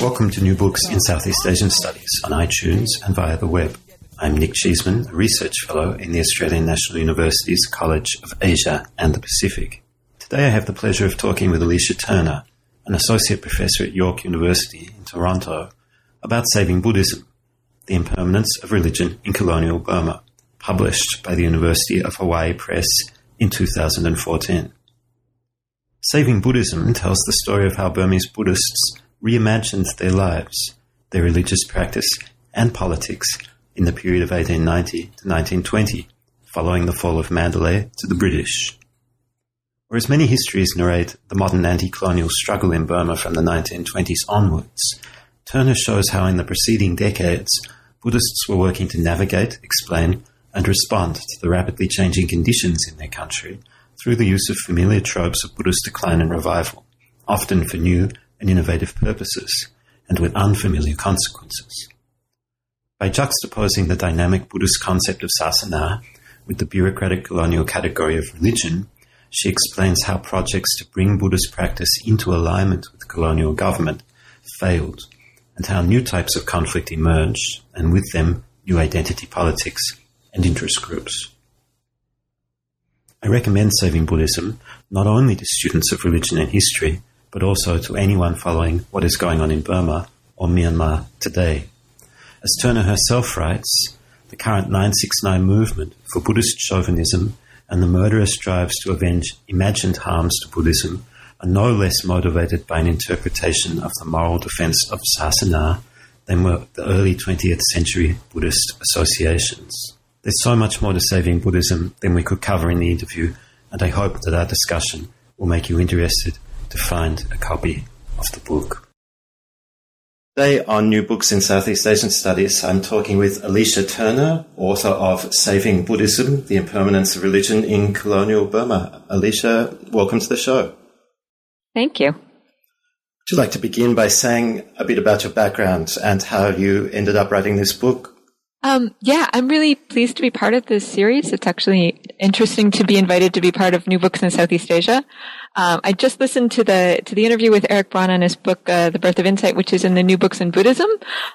Welcome to New Books in Southeast Asian Studies on iTunes and via the web. I'm Nick Cheesman, a research fellow in the Australian National University's College of Asia and the Pacific. Today I have the pleasure of talking with Alicia Turner, an associate professor at York University in Toronto, about saving Buddhism the Impermanence of Religion in Colonial Burma, published by the University of Hawaii Press in 2014. Saving Buddhism tells the story of how Burmese Buddhists reimagined their lives, their religious practice, and politics in the period of 1890 to 1920, following the fall of Mandalay to the British. Whereas many histories narrate the modern anti colonial struggle in Burma from the 1920s onwards, Turner shows how in the preceding decades, Buddhists were working to navigate, explain, and respond to the rapidly changing conditions in their country through the use of familiar tropes of Buddhist decline and revival, often for new and innovative purposes, and with unfamiliar consequences. By juxtaposing the dynamic Buddhist concept of sasana with the bureaucratic colonial category of religion, she explains how projects to bring Buddhist practice into alignment with colonial government failed, and how new types of conflict emerged, and with them, new identity politics and interest groups. I recommend Saving Buddhism not only to students of religion and history, but also to anyone following what is going on in Burma or Myanmar today. As Turner herself writes, the current 969 movement for Buddhist chauvinism and the murderous drives to avenge imagined harms to Buddhism are no less motivated by an interpretation of the moral defense of sasana than were the early 20th century Buddhist associations. There's so much more to saving Buddhism than we could cover in the interview, and I hope that our discussion will make you interested to find a copy of the book. Today on New Books in Southeast Asian Studies, I'm talking with Alicia Turner, author of Saving Buddhism, The Impermanence of Religion in Colonial Burma. Alicia, welcome to the show. Thank you. Would you like to begin by saying a bit about your background and how you ended up writing this book? Um, yeah, I'm really pleased to be part of this series. It's actually interesting to be invited to be part of New Books in Southeast Asia. Um, I just listened to the to the interview with Erik Braun on his book, uh, The Birth of Insight, which is in the New Books in Buddhism,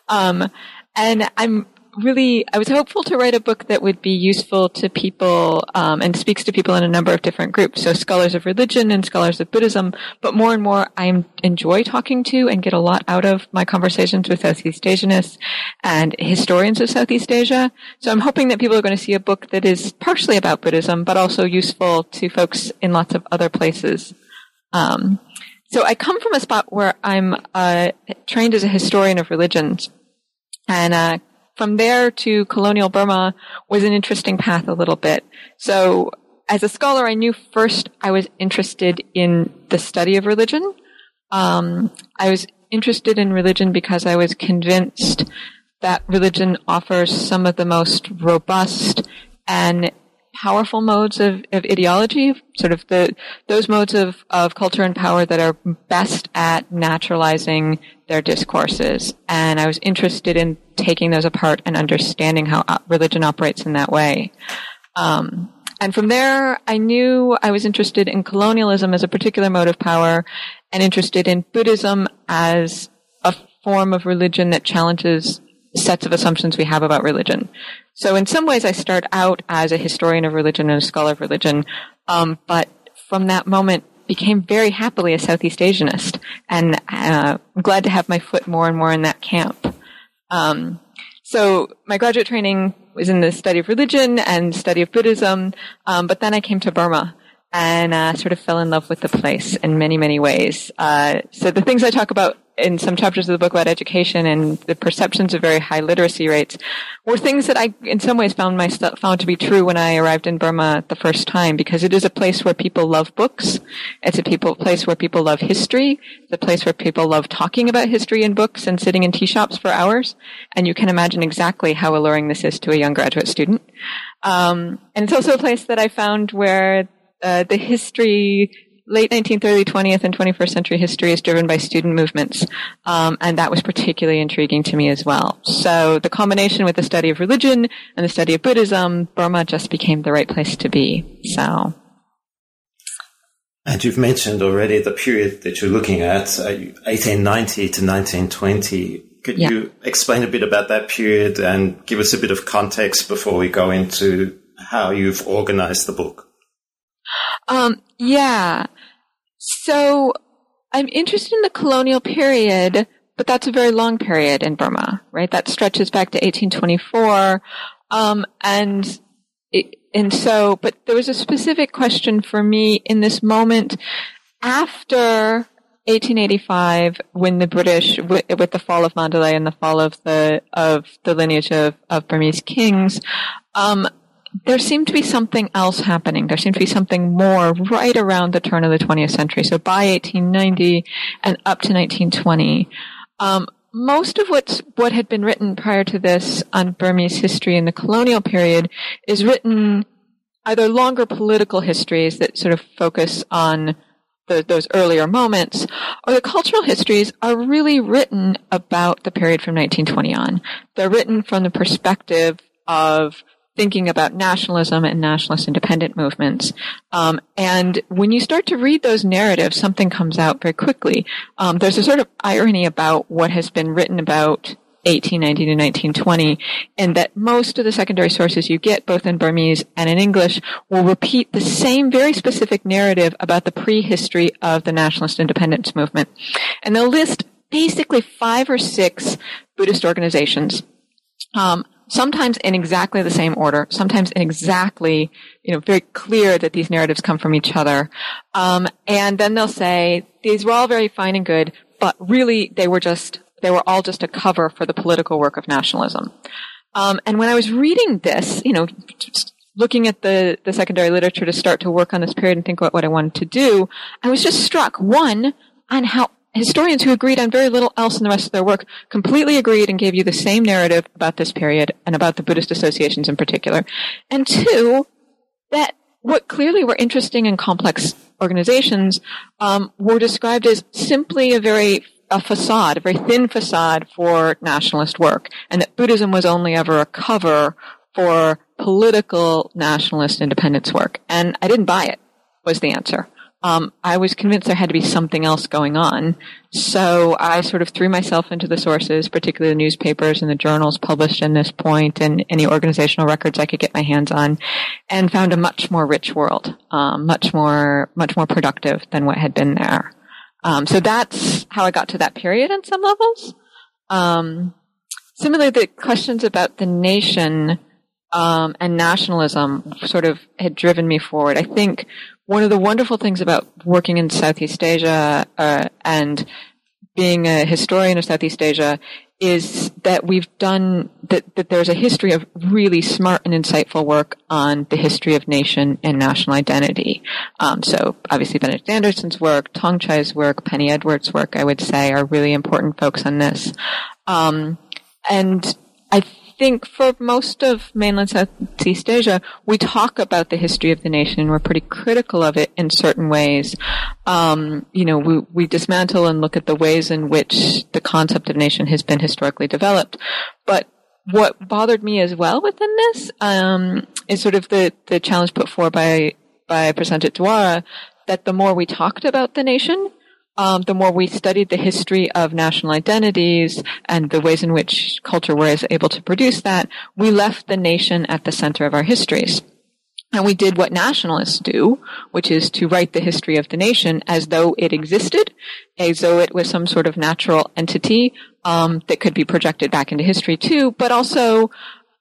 um, and I'm really I was hopeful to write a book that would be useful to people um, and speaks to people in a number of different groups, so scholars of religion and scholars of Buddhism. But more and more, I enjoy talking to and get a lot out of my conversations with Southeast Asianists and historians of Southeast Asia. So I'm hoping that people are going to see a book that is partially about Buddhism, but also useful to folks in lots of other places. Um, so I come from a spot where I'm uh, trained as a historian of religions, and uh, from there to colonial Burma was an interesting path a little bit. So as a scholar, I knew first I was interested in the study of religion. Um, I was interested in religion because I was convinced that religion offers some of the most robust and powerful modes of, of ideology, sort of the those modes of, of culture and power that are best at naturalizing their discourses. And I was interested in taking those apart and understanding how religion operates in that way. Um, and from there, I knew I was interested in colonialism as a particular mode of power and interested in Buddhism as a form of religion that challenges sets of assumptions we have about religion. So in some ways, I start out as a historian of religion and a scholar of religion, um, but from that moment became very happily a Southeast Asianist, and uh, I'm glad to have my foot more and more in that camp. Um, so my graduate training was in the study of religion and study of Buddhism, um, but then I came to Burma and uh, sort of fell in love with the place in many, many ways. Uh, so the things I talk about in some chapters of the book about education and the perceptions of very high literacy rates were things that I, in some ways, found myself found to be true when I arrived in Burma the first time because it is a place where people love books. It's a people place where people love history. It's a place where people love talking about history and books and sitting in tea shops for hours. And you can imagine exactly how alluring this is to a young graduate student. Um, and it's also a place that I found where uh, the history late 19th, early 20th, and 21st century history is driven by student movements, um, and that was particularly intriguing to me as well. So the combination with the study of religion and the study of Buddhism, Burma just became the right place to be. So. And you've mentioned already the period that you're looking at, uh, 1890 to 1920. Could yeah. you explain a bit about that period and give us a bit of context before we go into how you've organized the book? Um, yeah. So I'm interested in the colonial period, but that's a very long period in Burma, right? That stretches back to 1824. Um, and it, and so, but there was a specific question for me in this moment after 1885, when the British, with, with, the fall of Mandalay and the fall of the of the lineage of, of Burmese kings, um, there seemed to be something else happening. There seemed to be something more right around the turn of the 20th century. So by 1890 and up to 1920, um, most of what's, what had been written prior to this on Burmese history in the colonial period is written either longer political histories that sort of focus on the, those earlier moments, or the cultural histories are really written about the period from 1920 on. They're written from the perspective of thinking about nationalism and nationalist independent movements. Um, and when you start to read those narratives, something comes out very quickly. Um, there's a sort of irony about what has been written about 1890 to 1920, and that most of the secondary sources you get, both in Burmese and in English, will repeat the same very specific narrative about the prehistory of the nationalist independence movement. And they'll list basically five or six Buddhist organizations. Um, sometimes in exactly the same order, sometimes in exactly, you know, very clear that these narratives come from each other. Um, and then they'll say, these were all very fine and good, but really they were just, they were all just a cover for the political work of nationalism. Um, and when I was reading this, you know, looking at the, the secondary literature to start to work on this period and think about what I wanted to do, I was just struck, one, on how historians who agreed on very little else in the rest of their work completely agreed and gave you the same narrative about this period and about the Buddhist associations in particular. And two, that what clearly were interesting and complex organizations um, were described as simply a very a facade, a very thin facade for nationalist work, and that Buddhism was only ever a cover for political nationalist independence work. And I didn't buy it, was the answer um, I was convinced there had to be something else going on. So I sort of threw myself into the sources, particularly the newspapers and the journals published in this point and any organizational records I could get my hands on and found a much more rich world, um, much more, much more productive than what had been there. Um, so that's how I got to that period on some levels. Um, similarly, the questions about the nation um, and nationalism sort of had driven me forward. I think one of the wonderful things about working in Southeast Asia uh, and being a historian of Southeast Asia is that we've done that, that there's a history of really smart and insightful work on the history of nation and national identity. Um, so obviously Benedict Anderson's work, Thongchai's work, Penny Edwards' work, I would say, are really important folks on this. Um, and I think for most of mainland Southeast Asia, we talk about the history of the nation. And we're pretty critical of it in certain ways. Um, you know, we, we dismantle and look at the ways in which the concept of nation has been historically developed. But what bothered me as well within this um, is sort of the, the challenge put forward by by Prasenjit Duara that the more we talked about the nation, um, the more we studied the history of national identities and the ways in which culture was able to produce that, we left the nation at the center of our histories. And we did what nationalists do, which is to write the history of the nation as though it existed, as though it was some sort of natural entity um, that could be projected back into history too, but also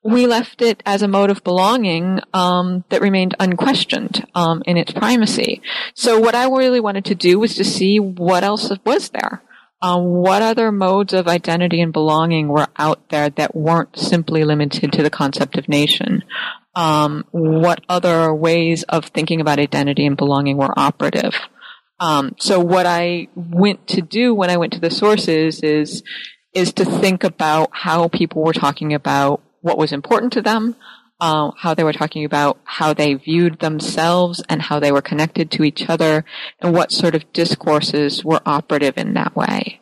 we left it as a mode of belonging um, that remained unquestioned um, in its primacy. So what I really wanted to do was to see what else was there. um, what other modes of identity and belonging were out there that weren't simply limited to the concept of nation? Um, what other ways of thinking about identity and belonging were operative? Um, so what I went to do when I went to the sources is is to think about how people were talking about what was important to them, uh, how they were talking about how they viewed themselves and how they were connected to each other, and what sort of discourses were operative in that way.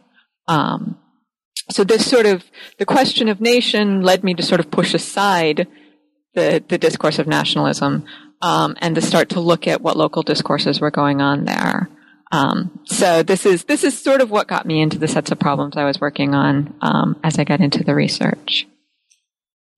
Um, so this sort of the question of nation led me to sort of push aside the the discourse of nationalism um, and to start to look at what local discourses were going on there. Um, so this is this is sort of what got me into the sets of problems I was working on um, as I got into the research.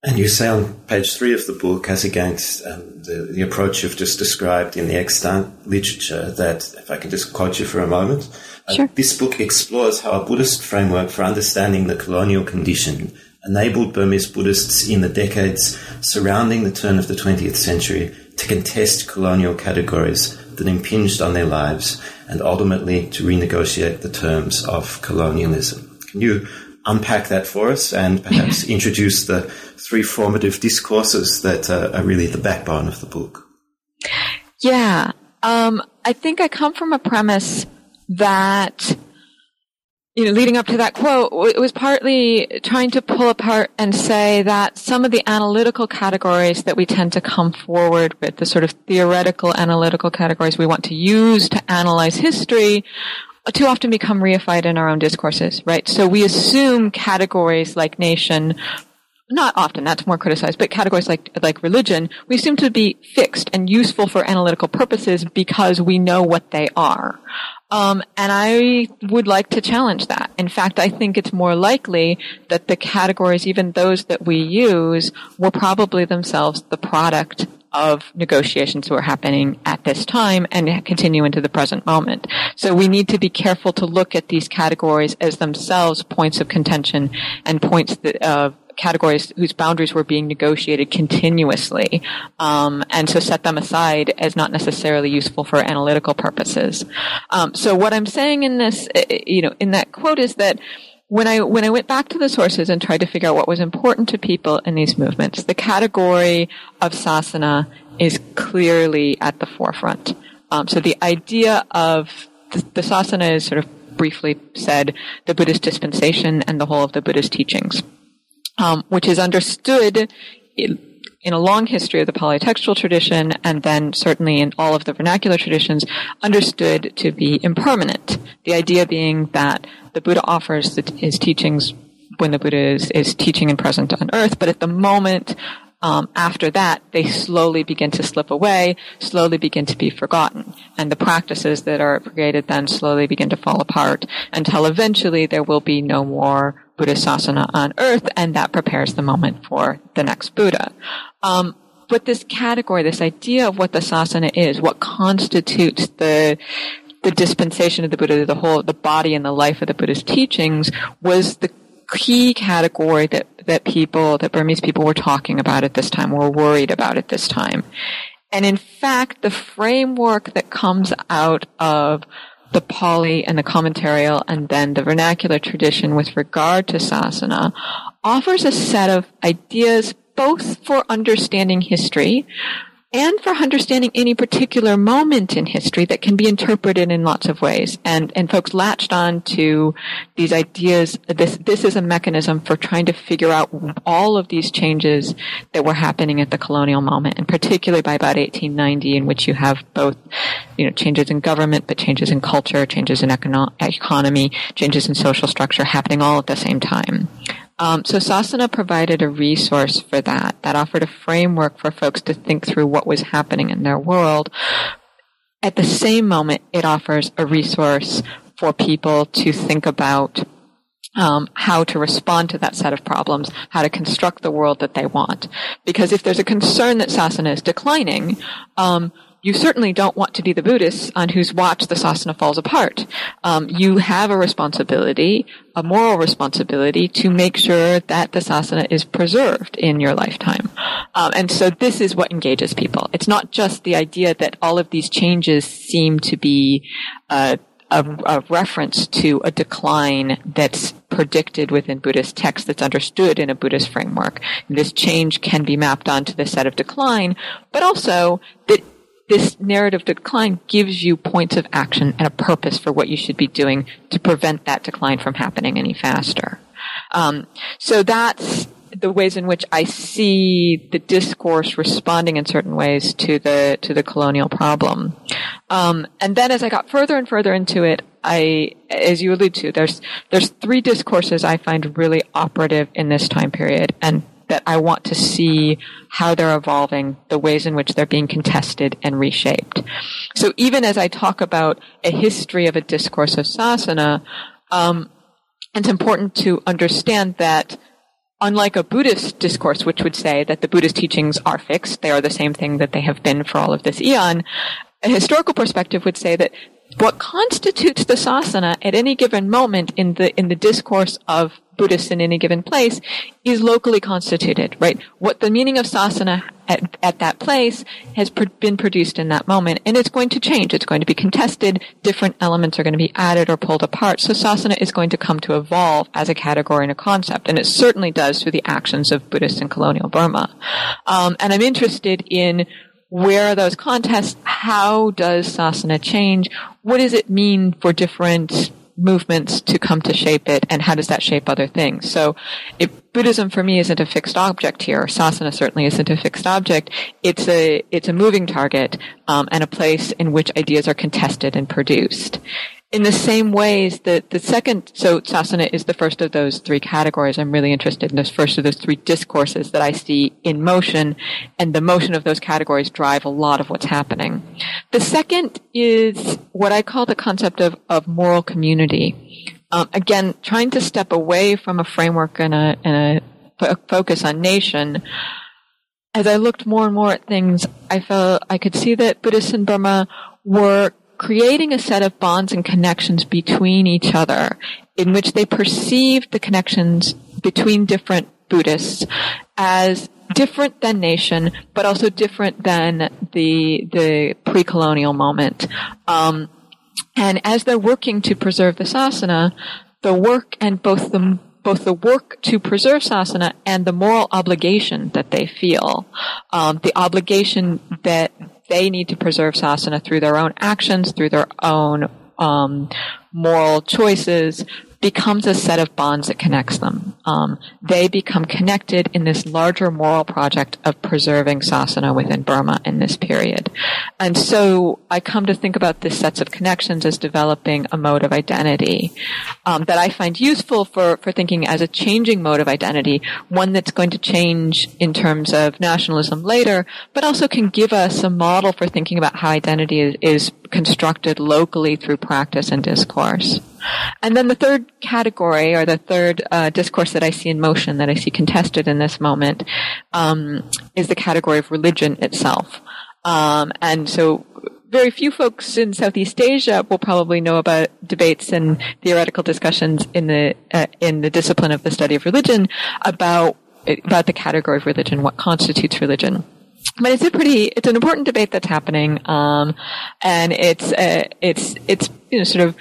And you say on page three of the book, as against um, the, the, approach you've just described in the extant literature, that, if I can just quote you for a moment, uh, sure. uh, this book explores how a Buddhist framework for understanding the colonial condition enabled Burmese Buddhists in the decades surrounding the turn of the 20th century to contest colonial categories that impinged on their lives and ultimately to renegotiate the terms of colonialism. Can you unpack that for us and perhaps introduce the three formative discourses that uh, are really the backbone of the book? Yeah. Um, I think I come from a premise that you know, leading up to that quote, it was partly trying to pull apart and say that some of the analytical categories that we tend to come forward with, the sort of theoretical analytical categories we want to use to analyze history, too often become reified in our own discourses, right? So we assume categories like nation, not often, that's more criticized, but categories like, like religion, we assume to be fixed and useful for analytical purposes because we know what they are. Um, and I would like to challenge that. In fact, I think it's more likely that the categories, even those that we use, were probably themselves the product of negotiations that were happening at this time and continue into the present moment. So we need to be careful to look at these categories as themselves points of contention and points that, of categories whose boundaries were being negotiated continuously, um, and so set them aside as not necessarily useful for analytical purposes. Um, so what I'm saying in this, uh, you know, in that quote is that when I when I went back to the sources and tried to figure out what was important to people in these movements, the category of sasana is clearly at the forefront. Um, so the idea of the, the sasana is sort of briefly said the Buddhist dispensation and the whole of the Buddhist teachings um, which is understood in, a long history of the Pali textual tradition, and then certainly in all of the vernacular traditions, understood to be impermanent. The idea being that the Buddha offers the, his teachings when the Buddha is, is teaching and present on earth, but at the moment um, after that, they slowly begin to slip away, slowly begin to be forgotten. And the practices that are created then slowly begin to fall apart until eventually there will be no more Buddhasasana on earth, and that prepares the moment for the next Buddha. Um, but this category, this idea of what the sasana is, what constitutes the the dispensation of the Buddha, the whole, the body and the life of the Buddha's teachings, was the key category that that people, that Burmese people were talking about at this time, were worried about at this time. And in fact, the framework that comes out of the Pali and the commentarial and then the vernacular tradition with regard to sasana offers a set of ideas both for understanding history, and for understanding any particular moment in history that can be interpreted in lots of ways. And, and folks latched on to these ideas. This, this is a mechanism for trying to figure out all of these changes that were happening at the colonial moment, and particularly by about 1890, in which you have both, you know, changes in government, but changes in culture, changes in econo- economy, changes in social structure happening all at the same time. Um, so Sasana provided a resource for that, that offered a framework for folks to think through what was happening in their world. At the same moment, it offers a resource for people to think about um, how to respond to that set of problems, how to construct the world that they want. Because if there's a concern that sasana is declining, um, you certainly don't want to be the Buddhists on whose watch the sasana falls apart. Um, you have a responsibility, a moral responsibility, to make sure that the sasana is preserved in your lifetime. Um, and so this is what engages people. It's not just the idea that all of these changes seem to be uh, a, a, reference to a decline that's predicted within Buddhist texts that's understood in a Buddhist framework. This change can be mapped onto the set of decline, but also that this narrative decline gives you points of action and a purpose for what you should be doing to prevent that decline from happening any faster. Um, so that's the ways in which I see the discourse responding in certain ways to the to the colonial problem. Um, and then as I got further and further into it, I, as you allude to, there's there's three discourses I find really operative in this time period, and that I want to see how they're evolving, the ways in which they're being contested and reshaped. So even as I talk about a history of a discourse of sasana, um, it's important to understand that unlike a Buddhist discourse, which would say that the Buddhist teachings are fixed, they are the same thing that they have been for all of this eon, a historical perspective would say that what constitutes the sasana at any given moment in the in the discourse of Buddhists in any given place is locally constituted, right? What the meaning of sasana at, at that place has pr- been produced in that moment, and it's going to change. It's going to be contested. Different elements are going to be added or pulled apart. So sasana is going to come to evolve as a category and a concept, and it certainly does through the actions of Buddhists in colonial Burma. Um, and I'm interested in where are those contests? How does sasana change? What does it mean for different movements to come to shape it and how does that shape other things? So if Buddhism for me isn't a fixed object here, sasana certainly isn't a fixed object. It's a, it's a moving target, um, and a place in which ideas are contested and produced in the same ways that the second, so sasana is the first of those three categories. I'm really interested in this first of those three discourses that I see in motion, and the motion of those categories drive a lot of what's happening. The second is what I call the concept of, of moral community. Um, again, trying to step away from a framework and a, and a focus on nation. As I looked more and more at things, I felt I could see that Buddhists in Burma were creating a set of bonds and connections between each other in which they perceive the connections between different Buddhists as different than nation, but also different than the the pre-colonial moment. Um, and as they're working to preserve the sasana, the work and both the both the work to preserve sasana and the moral obligation that they feel, um, the obligation that they need to preserve sasana through their own actions, through their own um, moral choices, becomes a set of bonds that connects them. Um, they become connected in this larger moral project of preserving sasana within Burma in this period. And so I come to think about this sets of connections as developing a mode of identity um, that I find useful for, for thinking as a changing mode of identity, one that's going to change in terms of nationalism later, but also can give us a model for thinking about how identity is, is constructed locally through practice and discourse. And then the third category, or the third uh, discourse that I see in motion, that I see contested in this moment, um, is the category of religion itself. Um, and so very few folks in Southeast Asia will probably know about debates and theoretical discussions in the uh, in the discipline of the study of religion about about the category of religion, what constitutes religion but it's a pretty it's an important debate that's happening um, and it's uh, it's it's you know sort of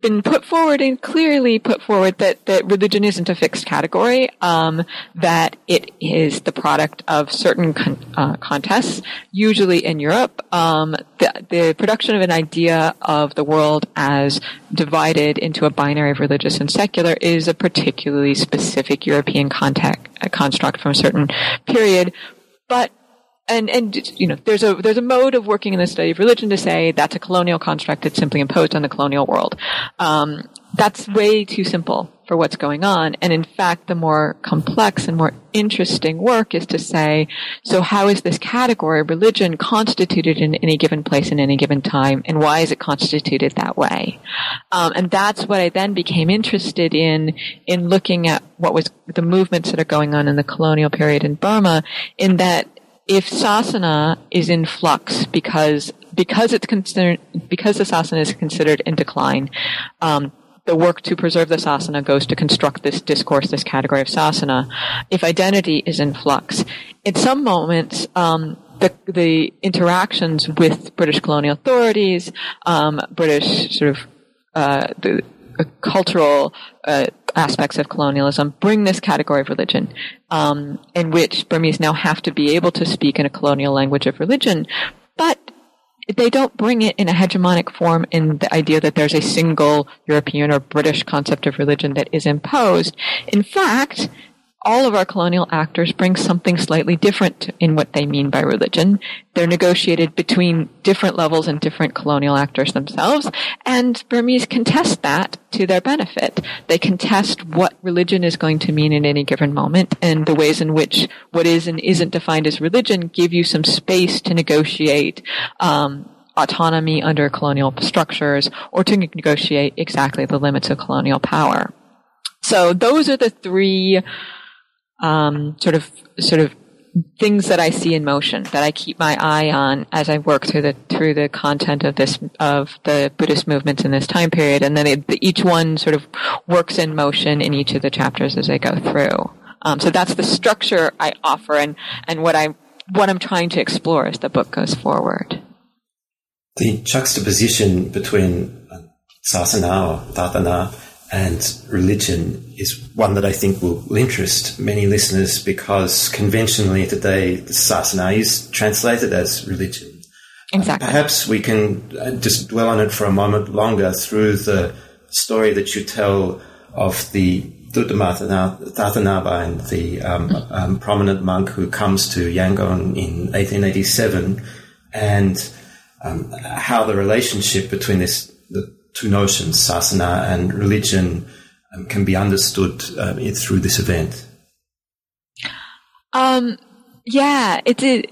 been put forward and clearly put forward that, that religion isn't a fixed category, um, that it is the product of certain con- uh, contests, usually in Europe. Um, the, the, production of an idea of the world as divided into a binary of religious and secular is a particularly specific European context, construct from a certain period. But and and you know there's a there's a mode of working in the study of religion to say that's a colonial construct that's simply imposed on the colonial world. Um, that's way too simple for what's going on. And in fact, the more complex and more interesting work is to say, so how is this category of religion constituted in any given place in any given time, and why is it constituted that way? Um, and that's what I then became interested in in looking at what was the movements that are going on in the colonial period in Burma, in that if sasana is in flux because because it's considered because the sasana is considered in decline, um, the work to preserve the sasana goes to construct this discourse, this category of sasana. If identity is in flux, at some moments, um, the, the interactions with British colonial authorities, um, British sort of uh, the uh, cultural uh, aspects of colonialism bring this category of religion, um, in which Burmese now have to be able to speak in a colonial language of religion, but they don't bring it in a hegemonic form in the idea that there's a single European or British concept of religion that is imposed. In fact, all of our colonial actors bring something slightly different in what they mean by religion. They're negotiated between different levels and different colonial actors themselves, and Burmese contest that to their benefit. They contest what religion is going to mean in any given moment, and the ways in which what is and isn't defined as religion give you some space to negotiate um, autonomy under colonial structures or to negotiate exactly the limits of colonial power. So those are the three um, sort of sort of things that I see in motion that I keep my eye on as I work through the through the content of this of the Buddhist movements in this time period, and then it, each one sort of works in motion in each of the chapters as I go through. Um, so that's the structure I offer, and and what I what I'm trying to explore as the book goes forward. The juxtaposition between sasana or tatana and religion is one that I think will, will, interest many listeners because conventionally today the sasana is translated as religion. Exactly. Perhaps we can uh, just dwell on it for a moment longer through the story that you tell of the Thuttama Thathanabaing, the um, mm. um, prominent monk who comes to Yangon in 1887, and um, how the relationship between this the two notions, sasana and religion, um, can be understood uh, through this event? Um, yeah, it's a,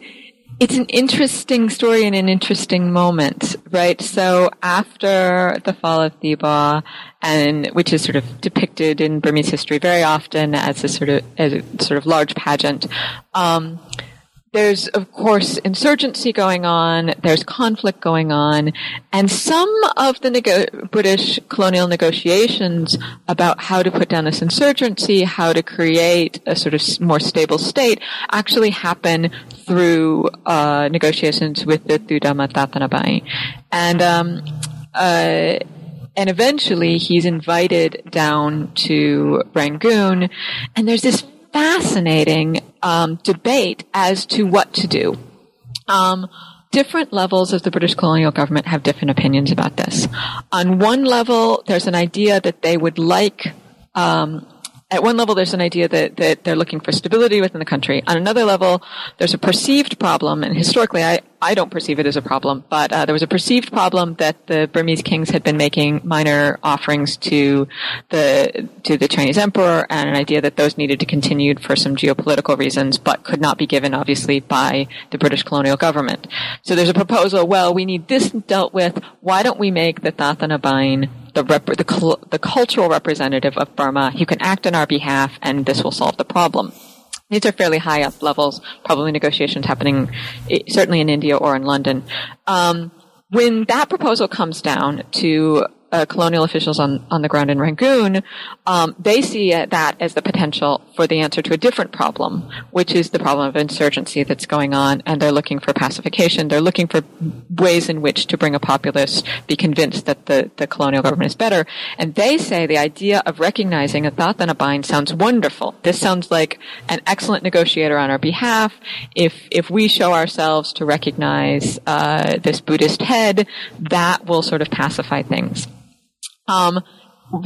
it's an interesting story and an interesting moment, right? So after the fall of Thibaw, and which is sort of depicted in Burmese history very often as a sort of as a sort of large pageant. Um, there's, of course, insurgency going on, there's conflict going on, and some of the British colonial negotiations about how to put down this insurgency, how to create a sort of more stable state, actually happen through uh, negotiations with the Thuttama Thathanabaing. And, um, uh, and eventually he's invited down to Rangoon, and there's this fascinating um, debate as to what to do. Um, different levels of the British colonial government have different opinions about this. On one level, there's an idea that they would like um, at one level, there's an idea that, that they're looking for stability within the country. On another level, there's a perceived problem, and historically, I, I don't perceive it as a problem, but uh, there was a perceived problem that the Burmese kings had been making minor offerings to the to the Chinese emperor, and an idea that those needed to continue for some geopolitical reasons, but could not be given, obviously, by the British colonial government. So there's a proposal. Well, we need this dealt with. Why don't we make the Thathanabaing the, rep- the, the cultural representative of Burma who can act on our behalf, and this will solve the problem. These are fairly high up levels, probably negotiations happening eh, certainly in India or in London. Um, when that proposal comes down to uh, colonial officials on, on the ground in Rangoon, um, they see that as the potential for the answer to a different problem, which is the problem of insurgency that's going on, and they're looking for pacification. They're looking for ways in which to bring a populace be convinced that the, the colonial government is better. And they say the idea of recognizing a Thathanabaing sounds wonderful. This sounds like an excellent negotiator on our behalf. If if we show ourselves to recognize uh, this Buddhist head, that will sort of pacify things. Um,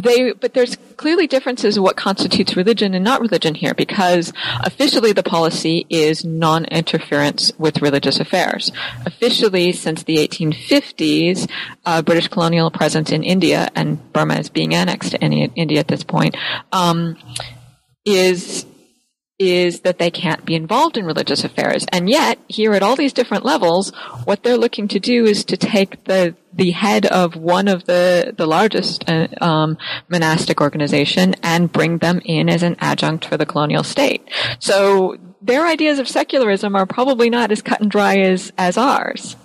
they, but there's clearly differences in what constitutes religion and not religion here because officially the policy is non-interference with religious affairs. Officially, since the 1850s, uh, British colonial presence in India and Burma is being annexed to India at this point, um, is is that they can't be involved in religious affairs. And yet, here at all these different levels, what they're looking to do is to take the the head of one of the the largest uh, um, monastic organization and bring them in as an adjunct for the colonial state. So their ideas of secularism are probably not as cut and dry as as ours.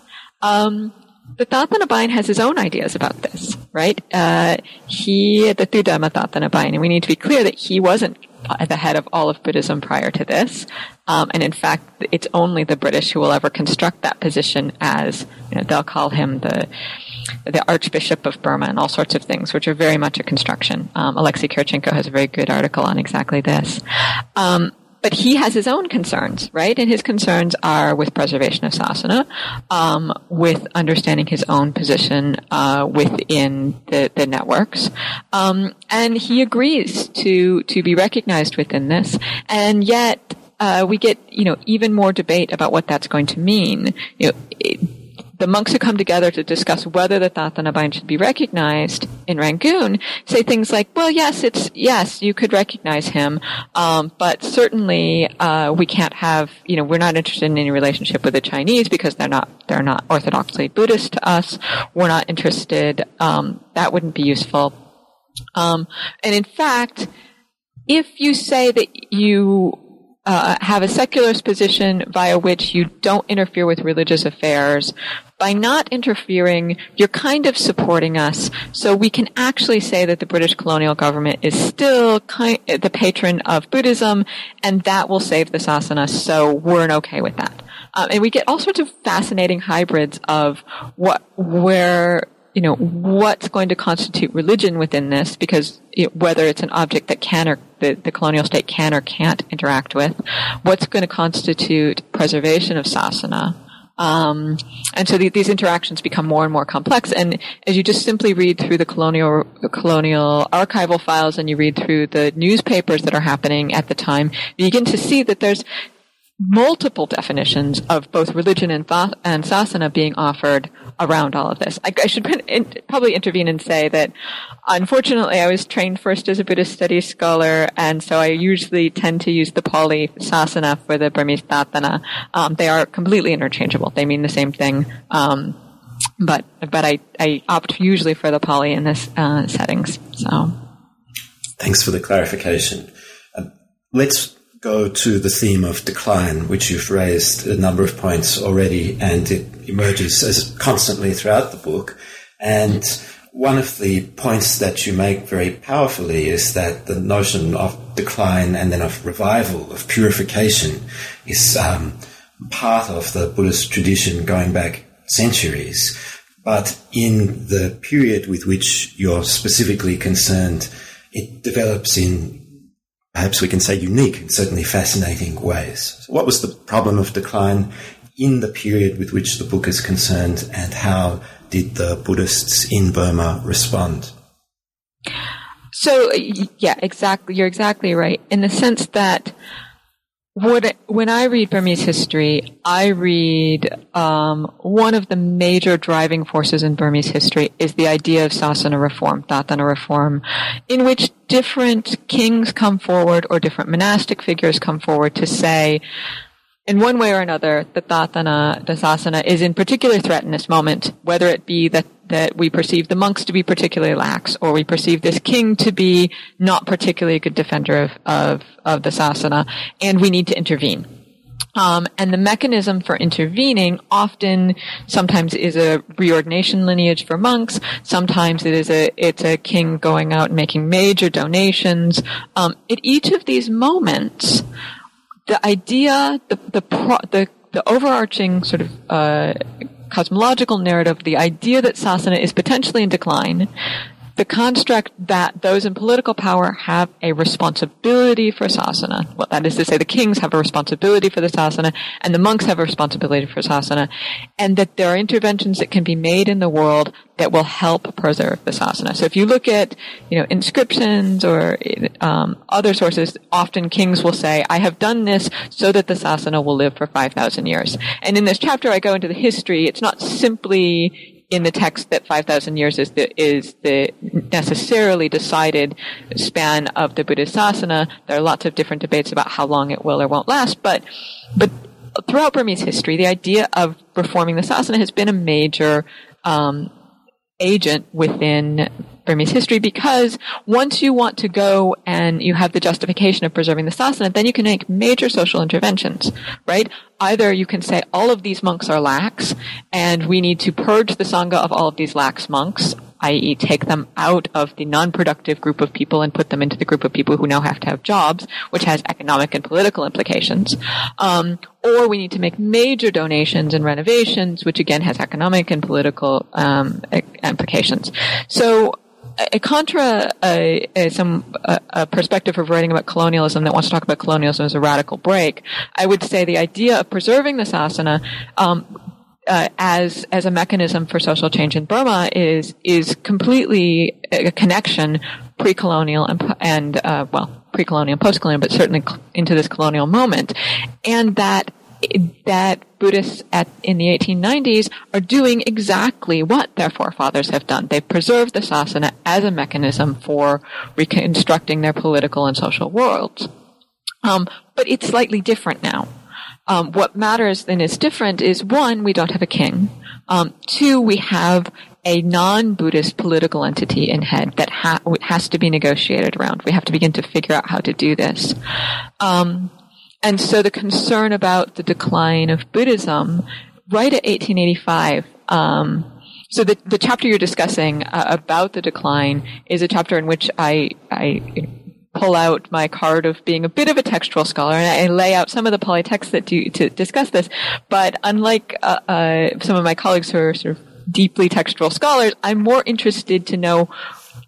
Um, the Thathanabaing has his own ideas about this, right? Uh, he, the Thuttama Thathanabaing, and we need to be clear that he wasn't the head of all of Buddhism prior to this. Um, and in fact, it's only the British who will ever construct that position as, you know, they'll call him the, the Archbishop of Burma and all sorts of things, which are very much a construction. Um, Alexei Kirichenko has a very good article on exactly this. Um, but he has his own concerns, right? And his concerns are with preservation of sasana, um, with understanding his own position uh, within the, the networks, um, and he agrees to to be recognized within this. And yet, uh, we get you know even more debate about what that's going to mean. You know. It, the monks who come together to discuss whether the Thathanabaing should be recognized in Rangoon say things like, well, yes, it's, yes, you could recognize him, um, but certainly, uh, we can't have, you know, we're not interested in any relationship with the Chinese because they're not, they're not orthodoxly Buddhist to us. We're not interested, um, that wouldn't be useful. Um, and in fact, if you say that you uh, have a secularist position via which you don't interfere with religious affairs, by not interfering, you're kind of supporting us. So we can actually say that the British colonial government is still the patron of Buddhism, and that will save the sasana. So we're okay with that. Um, and we get all sorts of fascinating hybrids of what, where, you know, what's going to constitute religion within this, because whether it's an object that can or the, the colonial state can or can't interact with, what's going to constitute preservation of sasana, um, and so the, these interactions become more and more complex. And as you just simply read through the colonial colonial archival files and you read through the newspapers that are happening at the time, you begin to see that there's multiple definitions of both religion and, and sasana being offered around all of this. I, I should probably intervene and say that unfortunately I was trained first as a Buddhist studies scholar and so I usually tend to use the Pali sasana for the Burmese tatana. Um, they are completely interchangeable. They mean the same thing. Um, but but I, I opt usually for the Pali in this uh, settings. So thanks for the clarification. Uh, let's go to the theme of decline, which you've raised a number of points already, and it emerges as constantly throughout the book. And one of the points that you make very powerfully is that the notion of decline and then of revival, of purification, is um, part of the Buddhist tradition going back centuries. But in the period with which you're specifically concerned, it develops in perhaps we can say unique and certainly fascinating ways. So what was the problem of decline in the period with which the book is concerned, and how did the Buddhists in Burma respond? So, yeah, exactly. You're exactly right. In the sense that what, when I read Burmese history, I read um, one of the major driving forces in Burmese history is the idea of sasana reform, tatana reform, in which different kings come forward or different monastic figures come forward to say, in one way or another, the tatana, the sasana, is in particular threat in this moment, whether it be that, that we perceive the monks to be particularly lax, or we perceive this king to be not particularly a good defender of, of, of the sasana, and we need to intervene. Um, and the mechanism for intervening often sometimes is a reordination lineage for monks. Sometimes it is a it's a king going out and making major donations. Um, at each of these moments, the idea, the the pro, the, the overarching sort of uh, cosmological narrative, the idea that sasana is potentially in decline, the construct that those in political power have a responsibility for sasana. Well, that is to say, the kings have a responsibility for the sasana, and the monks have a responsibility for sasana, and that there are interventions that can be made in the world that will help preserve the sasana. So if you look at, you know, inscriptions or um, other sources, often kings will say, "I have done this so that the sasana will live for five thousand years." And in this chapter, I go into the history. It's not simply in the text that 5,000 years is the, is the necessarily decided span of the Buddhist sasana. There are lots of different debates about how long it will or won't last, but, but throughout Burmese history, the idea of reforming the sasana has been a major, um, agent within Burmese history because once you want to go and you have the justification of preserving the sasana, then you can make major social interventions, right? Either you can say all of these monks are lax and we need to purge the sangha of all of these lax monks, i.e., take them out of the non-productive group of people and put them into the group of people who now have to have jobs, which has economic and political implications. Um, or we need to make major donations and renovations, which again has economic and political um, implications. So contra a, a some a, a, perspective of writing about colonialism that wants to talk about colonialism as a radical break, I would say the idea of preserving the sasana um, uh, as as a mechanism for social change in Burma is is completely a connection pre-colonial and and uh, well pre-colonial post-colonial, but certainly into this colonial moment, and that that Buddhists at, in the 1890s are doing exactly what their forefathers have done. They've preserved the sasana as a mechanism for reconstructing their political and social worlds. Um, but it's slightly different now. Um, what matters and is different is one, we don't have a king. Um, two, we have a non-Buddhist political entity in head that ha- has to be negotiated around. We have to begin to figure out how to do this. Um, and so the concern about the decline of Buddhism right at 1885, um, so the, the chapter you're discussing uh, about the decline is a chapter in which I, I pull out my card of being a bit of a textual scholar and I lay out some of the Pali texts that do to discuss this. But unlike uh, uh, some of my colleagues who are sort of deeply textual scholars, I'm more interested to know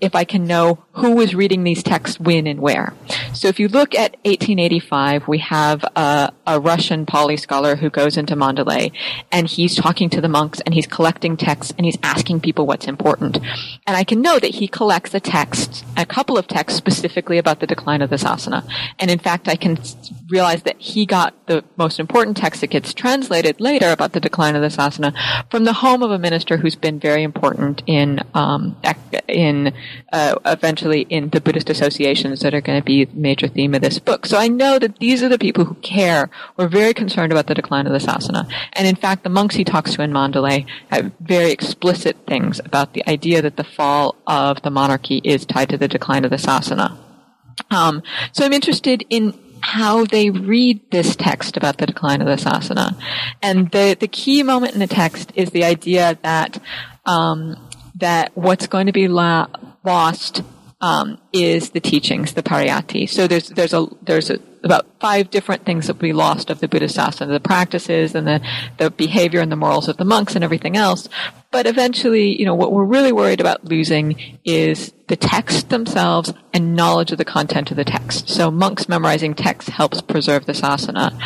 if I can know who was reading these texts when and where. So if you look at 1885, we have a, a, Russian Pali scholar who goes into Mandalay and he's talking to the monks and he's collecting texts and he's asking people what's important. And I can know that he collects a text, a couple of texts specifically about the decline of the sasana. And in fact, I can realize that he got the most important text that gets translated later about the decline of the sasana from the home of a minister who's been very important in um, in uh, eventually in the Buddhist associations that are going to be a major theme of this book. So I know that these are the people who care, who are very concerned about the decline of the sasana. And in fact, the monks he talks to in Mandalay have very explicit things about the idea that the fall of the monarchy is tied to the decline of the sasana. Um, so I'm interested in how they read this text about the decline of the sasana. And the, the key moment in the text is the idea that um, that what's going to be la- lost um, is the teachings, the pariyatti. So there's there's a there's a, about five different things that we lost of the Buddhist sasana, the practices and the the behavior and the morals of the monks and everything else. But eventually, you know, what we're really worried about losing is the text themselves and knowledge of the content of the text. So monks memorizing texts helps preserve the sasana.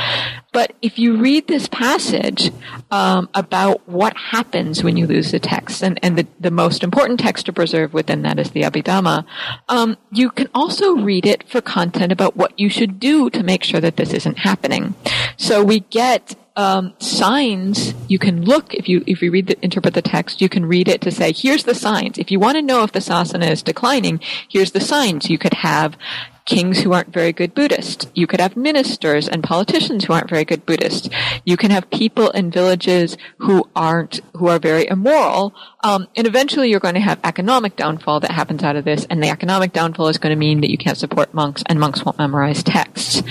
But if you read this passage um, about what happens when you lose the text, and, and the, the most important text to preserve within that is the Abhidhamma, um, you can also read it for content about what you should do to make sure that this isn't happening. So we get um, signs you can look if you if you read the, interpret the text you can read it to say here's the signs if you want to know if the sasana is declining here's the signs you could have kings who aren't very good Buddhists. You could have ministers and politicians who aren't very good Buddhists. You can have people in villages who aren't, who are very immoral. Um, and eventually you're going to have economic downfall that happens out of this. And the economic downfall is going to mean that you can't support monks and monks won't memorize texts.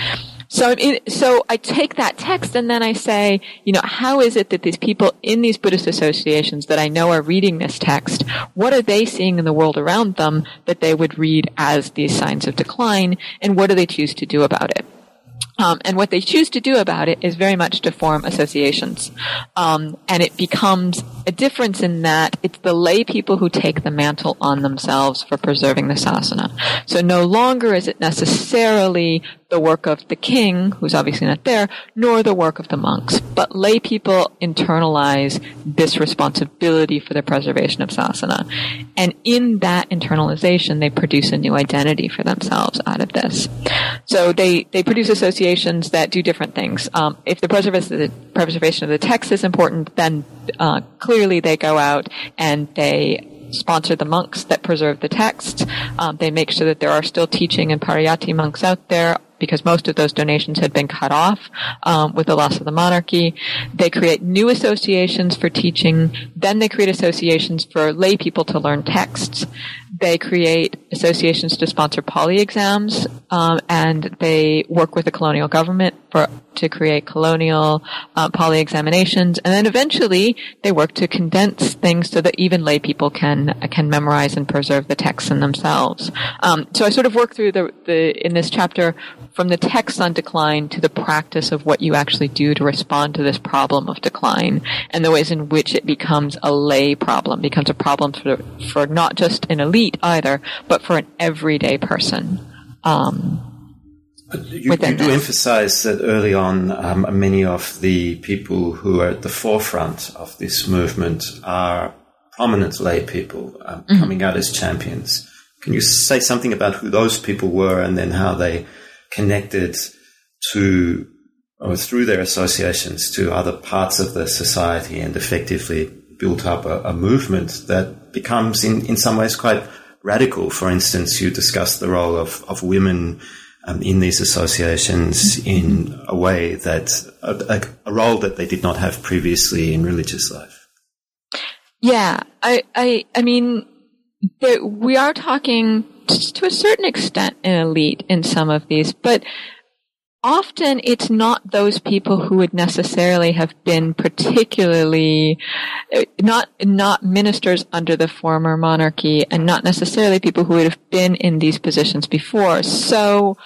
So, so I take that text and then I say, you know, how is it that these people in these Buddhist associations that I know are reading this text, what are they seeing in the world around them that they would read as these signs of decline, and what do they choose to do about it? Um, and what they choose to do about it is very much to form associations. Um, and it becomes a difference in that it's the lay people who take the mantle on themselves for preserving the sasana. So no longer is it necessarily the work of the king, who's obviously not there, nor the work of the monks. But lay people internalize this responsibility for the preservation of sasana. And in that internalization, they produce a new identity for themselves out of this. So they, they produce associations that do different things. Um, if the preservation, of the text is important, then uh, clearly they go out and they sponsor the monks that preserve the text. Um, they make sure that there are still teaching and pariyatti monks out there because most of those donations had been cut off um, with the loss of the monarchy. They create new associations for teaching. Then they create associations for lay people to learn texts. They create associations to sponsor Pali exams, um, and they work with the colonial government for to create colonial uh, Pali examinations, and then eventually they work to condense things so that even lay people can can memorize and preserve the texts in themselves. Um, so I sort of work through the, the in this chapter from the text on decline to the practice of what you actually do to respond to this problem of decline, and the ways in which it becomes a lay problem, becomes a problem for for not just an elite either, but for an everyday person. Um, you, you, do emphasize that early on, um, many of the people who are at the forefront of this movement are prominent lay people um, mm-hmm. coming out as champions. Can you say something about who those people were and then how they connected to or through their associations to other parts of the society and effectively built up a, a movement that becomes in, in some ways quite radical. For instance, you discussed the role of, of women um, in these associations in a way that a, a, role that they did not have previously in religious life. Yeah, I, I, I mean, we are talking to a certain extent an elite in some of these, but often it's not those people who would necessarily have been particularly not not ministers under the former monarchy and not necessarily people who would have been in these positions before so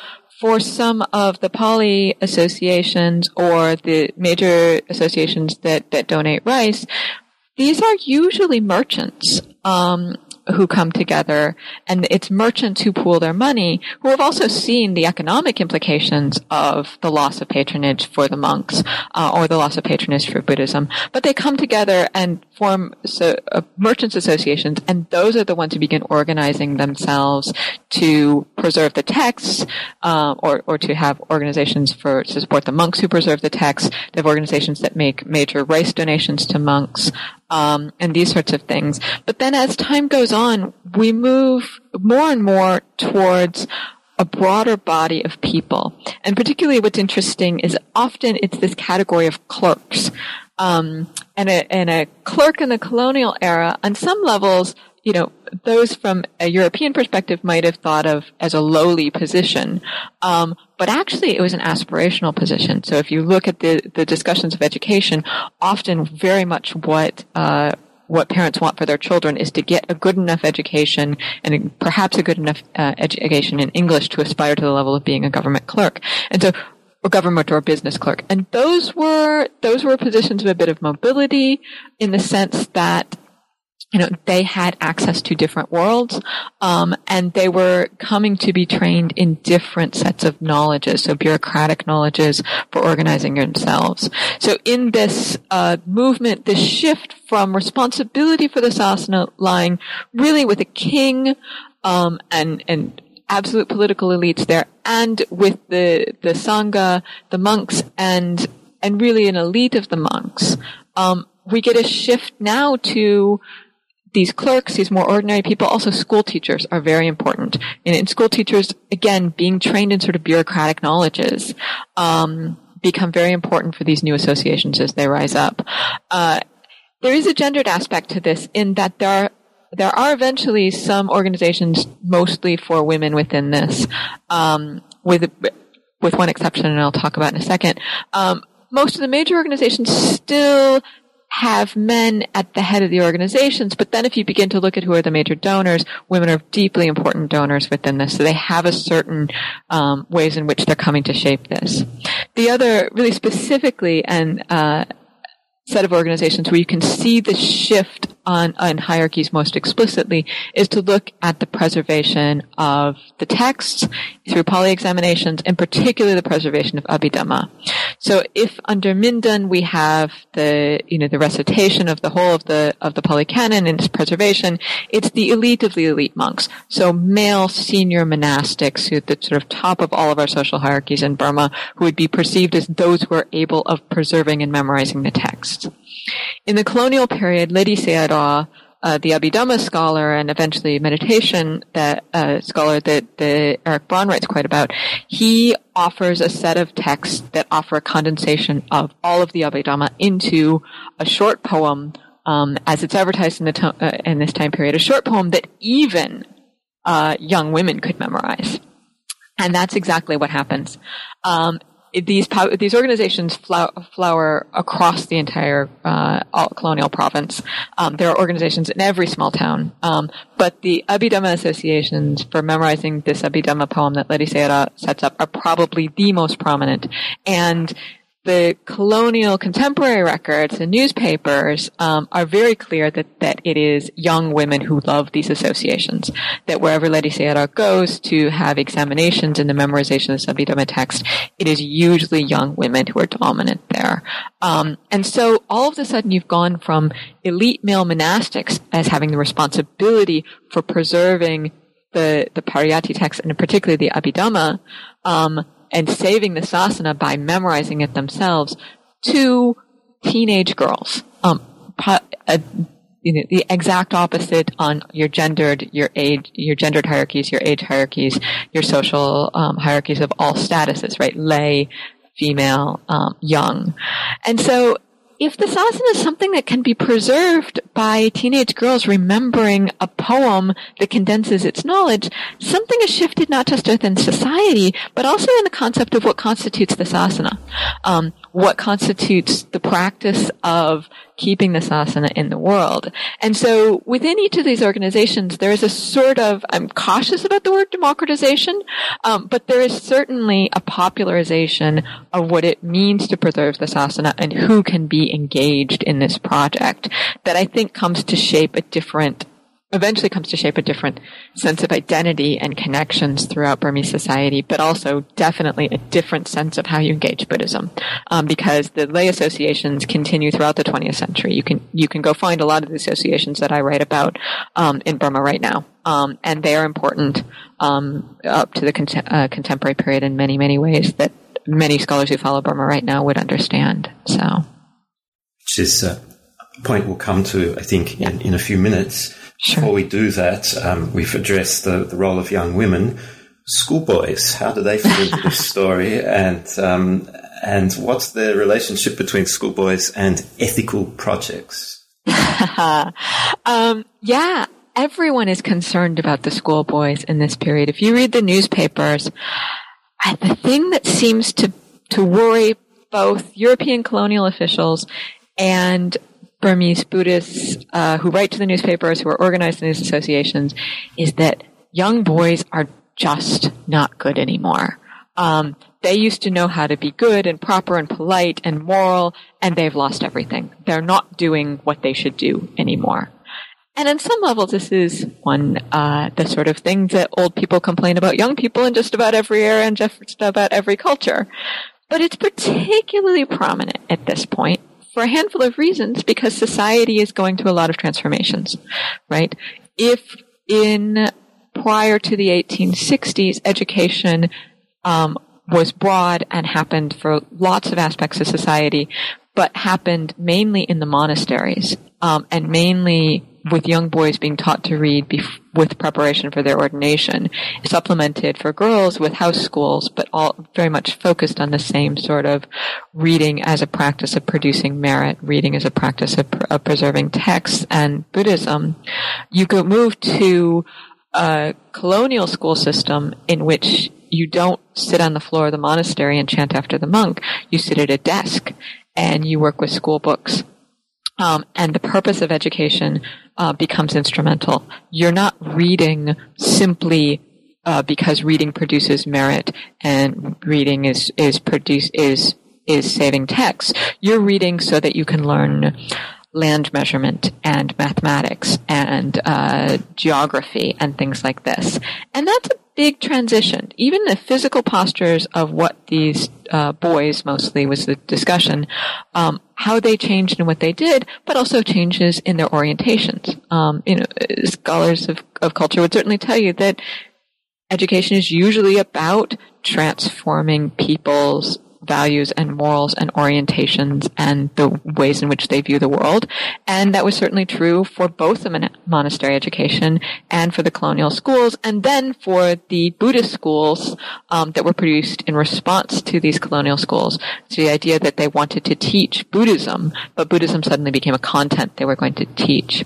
for some of the Pali associations or the major associations that, that donate rice, these are usually merchants. Um, who come together and it's merchants who pool their money who have also seen the economic implications of the loss of patronage for the monks uh, or the loss of patronage for Buddhism. But they come together and form so, uh, merchants associations and those are the ones who begin organizing themselves to preserve the texts uh, or, or to have organizations for to support the monks who preserve the texts. They have organizations that make major rice donations to monks um, and these sorts of things. But then as time goes on, we move more and more towards a broader body of people. And particularly what's interesting is often it's this category of clerks. Um, and, a, and a clerk in the colonial era, on some levels, you know, those from a European perspective might have thought of as a lowly position. Um, but actually it was an aspirational position. So if you look at the, the discussions of education, often very much what, uh, what parents want for their children is to get a good enough education and perhaps a good enough uh, education in English to aspire to the level of being a government clerk. And so or government or business clerk. And those were, those were positions of a bit of mobility in the sense that you know, they had access to different worlds, um, and they were coming to be trained in different sets of knowledges, so bureaucratic knowledges for organizing themselves. So in this uh, movement, this shift from responsibility for the sasana lying really with a king um, and and absolute political elites there, and with the the sangha, the monks, and and really an elite of the monks. Um, we get a shift now to these clerks, these more ordinary people, also school teachers are very important. And in school teachers, again, being trained in sort of bureaucratic knowledges, um, become very important for these new associations as they rise up. Uh, there is a gendered aspect to this in that there are there are eventually some organizations, mostly for women, within this, um, with with one exception, and I'll talk about in a second. Um, most of the major organizations still have men at the head of the organizations, but then if you begin to look at who are the major donors, women are deeply important donors within this. So they have a certain um, ways in which they're coming to shape this. The other, really specifically, and uh, set of organizations where you can see the shift on, on hierarchies most explicitly is to look at the preservation of the texts through Pali examinations, in particular the preservation of Abhidhamma. So if under Mindon we have the, you know, the recitation of the whole of the, of the Pali canon and its preservation, it's the elite of the elite monks. So male senior monastics who at the sort of top of all of our social hierarchies in Burma who would be perceived as those who are able of preserving and memorizing the text. In the colonial period, Ledi Sayadaw, uh, the Abhidhamma scholar and eventually meditation that uh, scholar that, that Erik Braun writes quite about, he offers a set of texts that offer a condensation of all of the Abhidhamma into a short poem, um, as it's advertised in, the to- uh, in this time period, a short poem that even uh, young women could memorize. And that's exactly what happens. Um, these these organizations flower across the entire uh, colonial province. Um, there are organizations in every small town, um, but the Abhidhamma associations for memorizing this Abhidhamma poem that Ledi Sayadaw sets up are probably the most prominent. And the colonial contemporary records and newspapers um, are very clear that, that it is young women who love these associations. That wherever Ledi Sayadaw goes to have examinations in the memorization of the Sabhidhamma text, it is usually young women who are dominant there. Um, and so all of a sudden you've gone from elite male monastics as having the responsibility for preserving the, the Pariyatti text and particularly the Abhidhamma, um, and saving the sasana by memorizing it themselves to teenage girls. Um, a, you know, the exact opposite on your gendered, your age, your gendered hierarchies, your age hierarchies, your social um, hierarchies of all statuses, right? Lay, female, um, young. And so if the sasana is something that can be preserved by teenage girls remembering a poem that condenses its knowledge, something has shifted not just within society, but also in the concept of what constitutes the sasana. Um, what constitutes the practice of keeping the sasana in the world. And so within each of these organizations, there is a sort of, I'm cautious about the word democratization, um, but there is certainly a popularization of what it means to preserve the sasana and who can be engaged in this project that I think comes to shape a different eventually comes to shape a different sense of identity and connections throughout Burmese society, but also definitely a different sense of how you engage Buddhism, um, because the lay associations continue throughout the 20th century. You can you can go find a lot of the associations that I write about um, in Burma right now, um, and they are important um, up to the cont- uh, contemporary period in many many ways that many scholars who follow Burma right now would understand. So, which is a point we'll come to, I think, yeah. in, in a few minutes. Sure. Before we do that, um, we've addressed the, the role of young women. Schoolboys, how do they fit into this story? And, um, and what's the relationship between schoolboys and ethical projects? um, yeah, everyone is concerned about the schoolboys in this period. If you read the newspapers, the thing that seems to, to worry both European colonial officials and Burmese Buddhists uh, who write to the newspapers, who are organized in these associations, is that young boys are just not good anymore. Um, they used to know how to be good and proper and polite and moral, and they've lost everything. They're not doing what they should do anymore. And on some level, this is one uh, the sort of things that old people complain about young people in just about every era and just about every culture. But it's particularly prominent at this point for a handful of reasons because society is going through a lot of transformations, right? If in prior to the 1860s, education um, was broad and happened for lots of aspects of society, but happened mainly in the monasteries um, and mainly with young boys being taught to read bef- with preparation for their ordination, supplemented for girls with house schools, but all very much focused on the same sort of reading as a practice of producing merit, reading as a practice of, pr- of preserving texts and Buddhism. You could move to a colonial school system in which you don't sit on the floor of the monastery and chant after the monk. You sit at a desk and you work with school books um, and the purpose of education uh, becomes instrumental. You're not reading simply uh, because reading produces merit and reading is is produce is is saving text. You're reading so that you can learn land measurement and mathematics and uh, geography and things like this. And that's a big transition. Even the physical postures of what these uh, boys mostly was the discussion, um, how they changed and what they did, but also changes in their orientations. Um, you know, scholars of, of culture would certainly tell you that education is usually about transforming people's values and morals and orientations and the ways in which they view the world. And that was certainly true for both the monastery education and for the colonial schools, and then for the Buddhist schools um, that were produced in response to these colonial schools. So the idea that they wanted to teach Buddhism, but Buddhism suddenly became a content they were going to teach.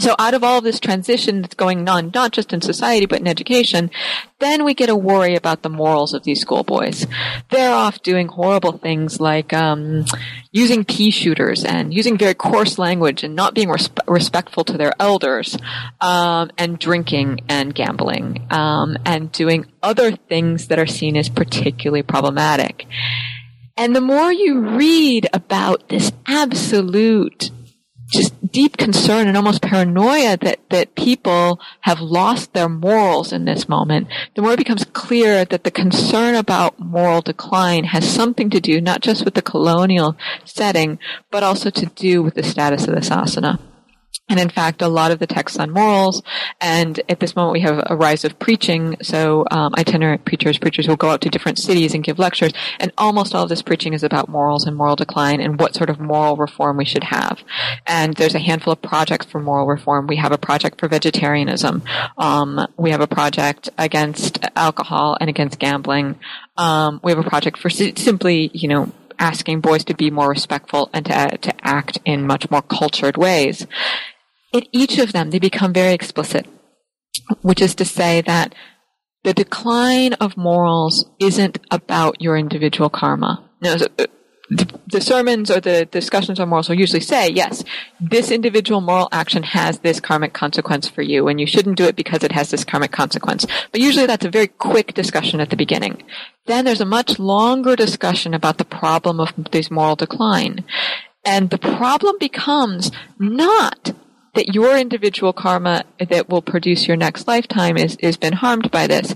So out of all this transition that's going on, not just in society, but in education, then we get a worry about the morals of these schoolboys. They're off doing horrible things like um, using pea shooters and using very coarse language and not being resp- respectful to their elders, um, and drinking and gambling, um, and doing other things that are seen as particularly problematic. And the more you read about this absolute just deep concern and almost paranoia that, that people have lost their morals in this moment, the more it becomes clear that the concern about moral decline has something to do not just with the colonial setting, but also to do with the status of the sasana. And in fact, a lot of the texts on morals, and at this moment we have a rise of preaching, so um, itinerant preachers, preachers will go out to different cities and give lectures, and almost all of this preaching is about morals and moral decline and what sort of moral reform we should have. And there's a handful of projects for moral reform. We have a project for vegetarianism. Um, we have a project against alcohol and against gambling. Um, we have a project for simply, you know, asking boys to be more respectful and to, to act in much more cultured ways in each of them, they become very explicit, which is to say that the decline of morals isn't about your individual karma. Now, uh, the sermons or the discussions on morals will usually say, yes, this individual moral action has this karmic consequence for you, and you shouldn't do it because it has this karmic consequence. But usually that's a very quick discussion at the beginning. Then there's a much longer discussion about the problem of this moral decline. And the problem becomes not that your individual karma that will produce your next lifetime is, is been harmed by this,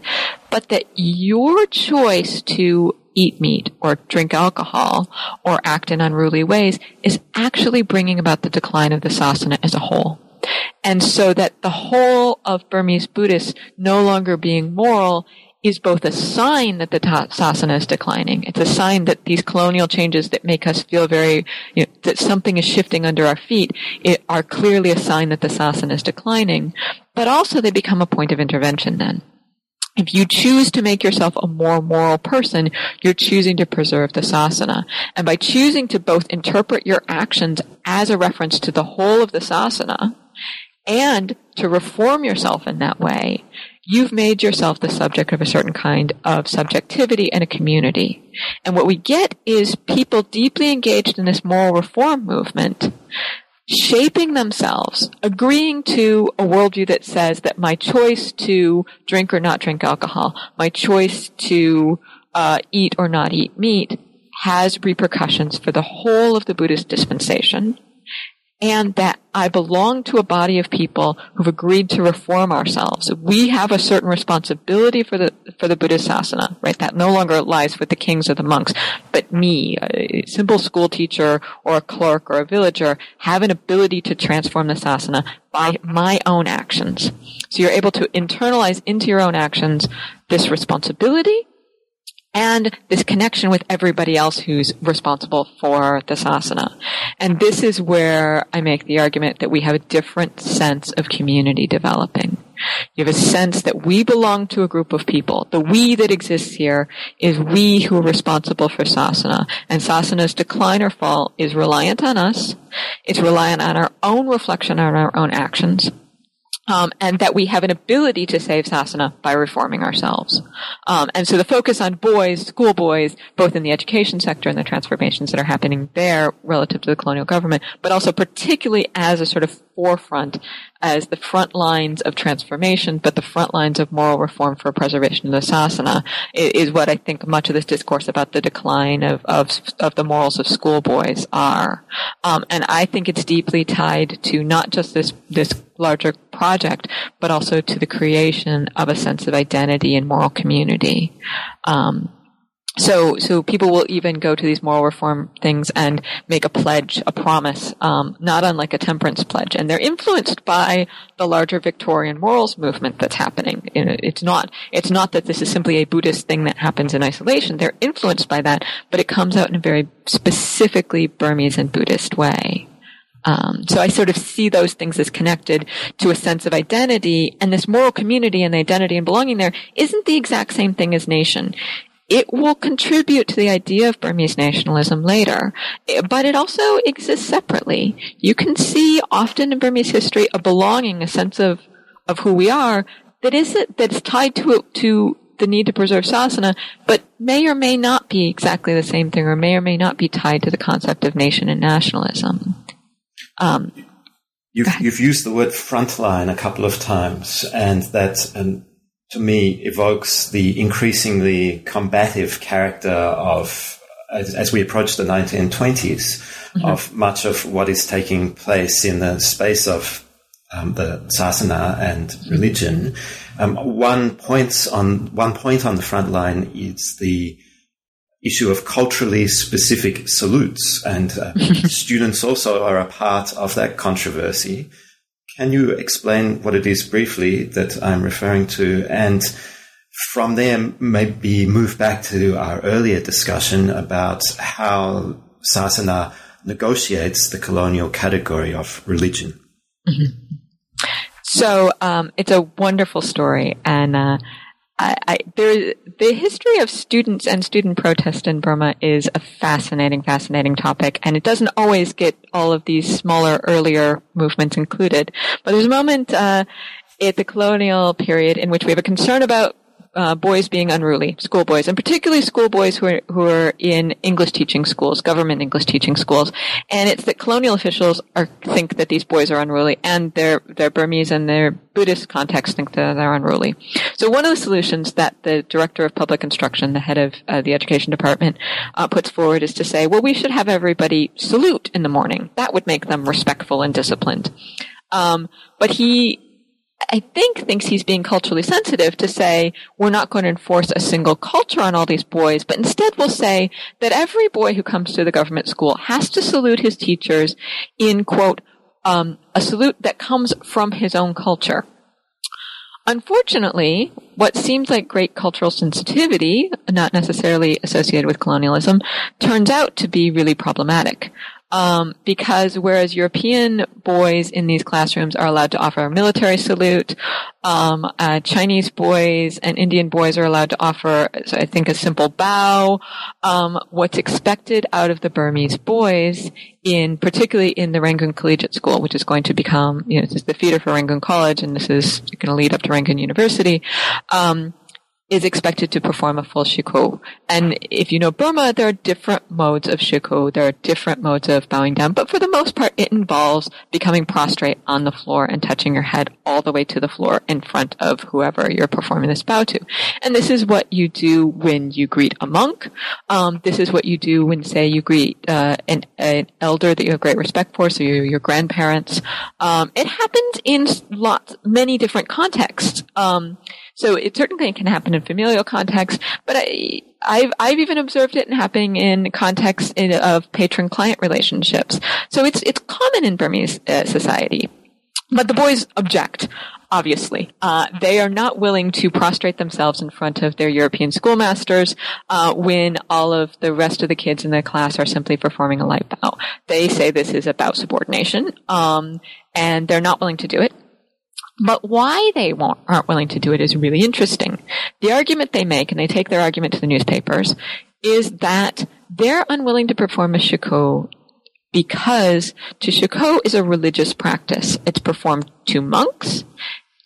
but that your choice to eat meat or drink alcohol or act in unruly ways is actually bringing about the decline of the sasana as a whole. And so that the whole of Burmese Buddhists no longer being moral is both a sign that the sasana is declining. It's a sign that these colonial changes that make us feel very, you know, that something is shifting under our feet are clearly a sign that the sasana is declining. But also they become a point of intervention then. If you choose to make yourself a more moral person, you're choosing to preserve the sasana. And by choosing to both interpret your actions as a reference to the whole of the sasana and to reform yourself in that way, you've made yourself the subject of a certain kind of subjectivity and a community. And what we get is people deeply engaged in this moral reform movement, shaping themselves, agreeing to a worldview that says that my choice to drink or not drink alcohol, my choice to uh, eat or not eat meat, has repercussions for the whole of the Buddhist dispensation and that I belong to a body of people who've agreed to reform ourselves. We have a certain responsibility for the for the Buddhist sasana, right? That no longer lies with the kings or the monks, but me, a simple school teacher or a clerk or a villager, have an ability to transform the sasana by my own actions. So you're able to internalize into your own actions this responsibility and this connection with everybody else who's responsible for the sasana. And this is where I make the argument that we have a different sense of community developing. You have a sense that we belong to a group of people. The we that exists here is we who are responsible for sasana. And sasana's decline or fall is reliant on us. It's reliant on our own reflection on our own actions um, and that we have an ability to save sasana by reforming ourselves. Um, and so the focus on boys, schoolboys, both in the education sector and the transformations that are happening there relative to the colonial government, but also particularly as a sort of forefront as the front lines of transformation, but the front lines of moral reform for preservation of the sasana is what I think much of this discourse about the decline of, of, of the morals of schoolboys are. Um, and I think it's deeply tied to not just this, this larger project, but also to the creation of a sense of identity and moral community. Um, so, so people will even go to these moral reform things and make a pledge, a promise, um, not unlike a temperance pledge, and they're influenced by the larger Victorian morals movement that's happening. It's not, it's not that this is simply a Buddhist thing that happens in isolation. They're influenced by that, but it comes out in a very specifically Burmese and Buddhist way. Um, so I sort of see those things as connected to a sense of identity, and this moral community and the identity and belonging there isn't the exact same thing as nation it will contribute to the idea of Burmese nationalism later, but it also exists separately. You can see often in Burmese history a belonging, a sense of, of who we are that is that's tied to to the need to preserve sasana, but may or may not be exactly the same thing, or may or may not be tied to the concept of nation and nationalism. Um, you've, you've used the word frontline a couple of times, and that um, to me evokes the increasingly combative character of as, as we approach the 1920s mm-hmm. of much of what is taking place in the space of um, the sasana and religion. Um, one points on one point on the front line is the issue of culturally specific salutes, and uh, students also are a part of that controversy. Can you explain what it is briefly that I'm referring to? And from there, maybe move back to our earlier discussion about how Sasana negotiates the colonial category of religion. Mm-hmm. So um, it's a wonderful story, and uh, I, I, there, the history of students and student protest in Burma is a fascinating, fascinating topic, and it doesn't always get all of these smaller, earlier movements included. But there's a moment uh, at the colonial period in which we have a concern about uh, boys being unruly, schoolboys, and particularly schoolboys who are who are in English teaching schools, government English teaching schools. And it's that colonial officials are think that these boys are unruly, and their their Burmese and their Buddhist context think that they're unruly. So one of the solutions that the director of public instruction, the head of uh, the education department, uh, puts forward is to say, well, we should have everybody salute in the morning. That would make them respectful and disciplined. Um, but he I think thinks he's being culturally sensitive to say we're not going to enforce a single culture on all these boys, but instead we'll say that every boy who comes to the government school has to salute his teachers in quote um, a salute that comes from his own culture. Unfortunately, what seems like great cultural sensitivity, not necessarily associated with colonialism, turns out to be really problematic. Um, because whereas European boys in these classrooms are allowed to offer a military salute, um, uh, Chinese boys and Indian boys are allowed to offer, so I think, a simple bow. Um, what's expected out of the Burmese boys, in particularly in the Rangoon Collegiate School, which is going to become, you know, this is the feeder for Rangoon College, and this is going to lead up to Rangoon University. Um, is expected to perform a full shiko. And if you know Burma, there are different modes of shiko. There are different modes of bowing down, but for the most part, it involves becoming prostrate on the floor and touching your head all the way to the floor in front of whoever you're performing this bow to. And this is what you do when you greet a monk. Um, this is what you do when, say, you greet uh, an, an, elder that you have great respect for, so your, your grandparents. Um, it happens in lots, many different contexts. Um, so it certainly can happen in familial context, but I, I've, I've even observed it happening in context of patron-client relationships. So it's, it's common in Burmese uh, society. But the boys object, obviously. Uh, they are not willing to prostrate themselves in front of their European schoolmasters uh, when all of the rest of the kids in the class are simply performing a light bow. They say this is about subordination, um, and they're not willing to do it. But why they aren't willing to do it is really interesting. The argument they make, and they take their argument to the newspapers, is that they're unwilling to perform a shiko because to shiko is a religious practice. It's performed to monks,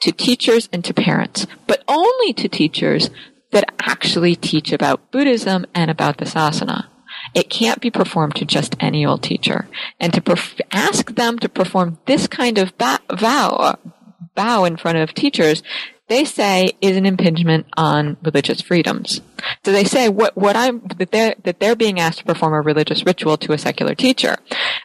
to teachers, and to parents, but only to teachers that actually teach about Buddhism and about the sasana. It can't be performed to just any old teacher. And to perf- ask them to perform this kind of ba- vow, bow in front of teachers, they say is an impingement on religious freedoms. So they say what what I'm that they're that they're being asked to perform a religious ritual to a secular teacher,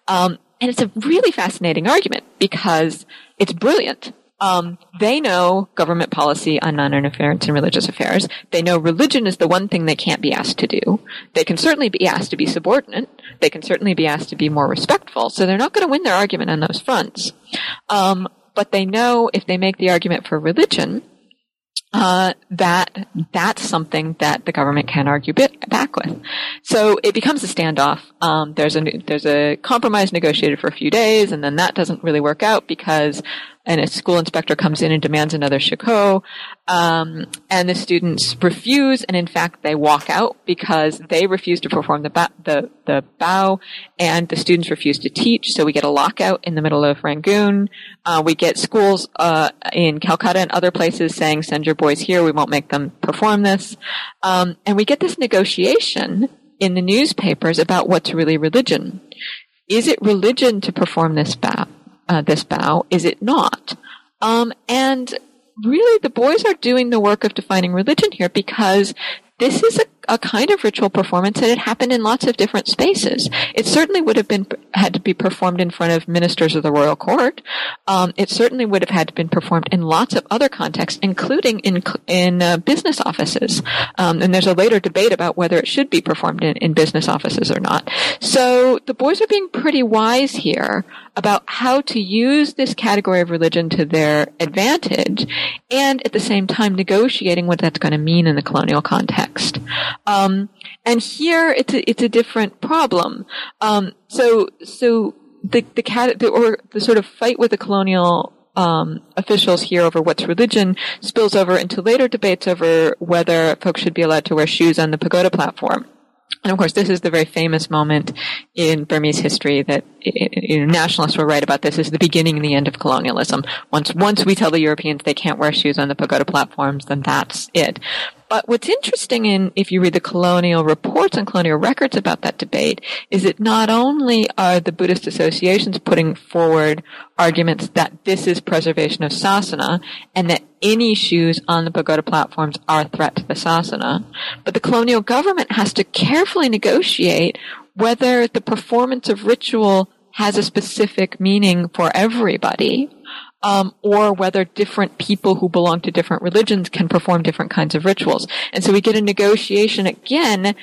um, and it's a really fascinating argument because it's brilliant. Um, they know government policy on non-interference in religious affairs. They know religion is the one thing they can't be asked to do. They can certainly be asked to be subordinate. They can certainly be asked to be more respectful. So they're not going to win their argument on those fronts. Um, but they know if they make the argument for religion, uh, that that's something that the government can argue bit, back with. So it becomes a standoff. Um, there's a there's a compromise negotiated for a few days, and then that doesn't really work out because and a school inspector comes in and demands another shiko, um, and the students refuse, and in fact they walk out because they refuse to perform the ba- the the bow, and the students refuse to teach. So we get a lockout in the middle of Rangoon. Uh, we get schools uh, in Calcutta and other places saying, "Send your boys here. We won't make them perform this," um, and we get this negotiation in the newspapers about what's really religion. Is it religion to perform this bow? Uh, this bow? Is it not? Um, and really, the boys are doing the work of defining religion here because this is a, a, kind of ritual performance that had happened in lots of different spaces. It certainly would have been had to be performed in front of ministers of the royal court. Um, it certainly would have had to been performed in lots of other contexts, including in in uh, business offices. Um, and there's a later debate about whether it should be performed in, in business offices or not. So the boys are being pretty wise here about how to use this category of religion to their advantage and at the same time negotiating what that's going to mean in the colonial context. Um, and here it's a, it's a different problem. Um, so, so the, the cat, the, or the sort of fight with the colonial um, officials here over what's religion spills over into later debates over whether folks should be allowed to wear shoes on the pagoda platform. And of course, this is the very famous moment in Burmese history that you know, nationalists were right about. This is the beginning and the end of colonialism. Once, once we tell the Europeans they can't wear shoes on the pagoda platforms, then that's it. But what's interesting in, if you read the colonial reports and colonial records about that debate, is that not only are the Buddhist associations putting forward arguments that this is preservation of sasana and that any shoes on the pagoda platforms are a threat to the sasana, but the colonial government has to carefully negotiate whether the performance of ritual has a specific meaning for everybody um, or whether different people who belong to different religions can perform different kinds of rituals. And so we get a negotiation again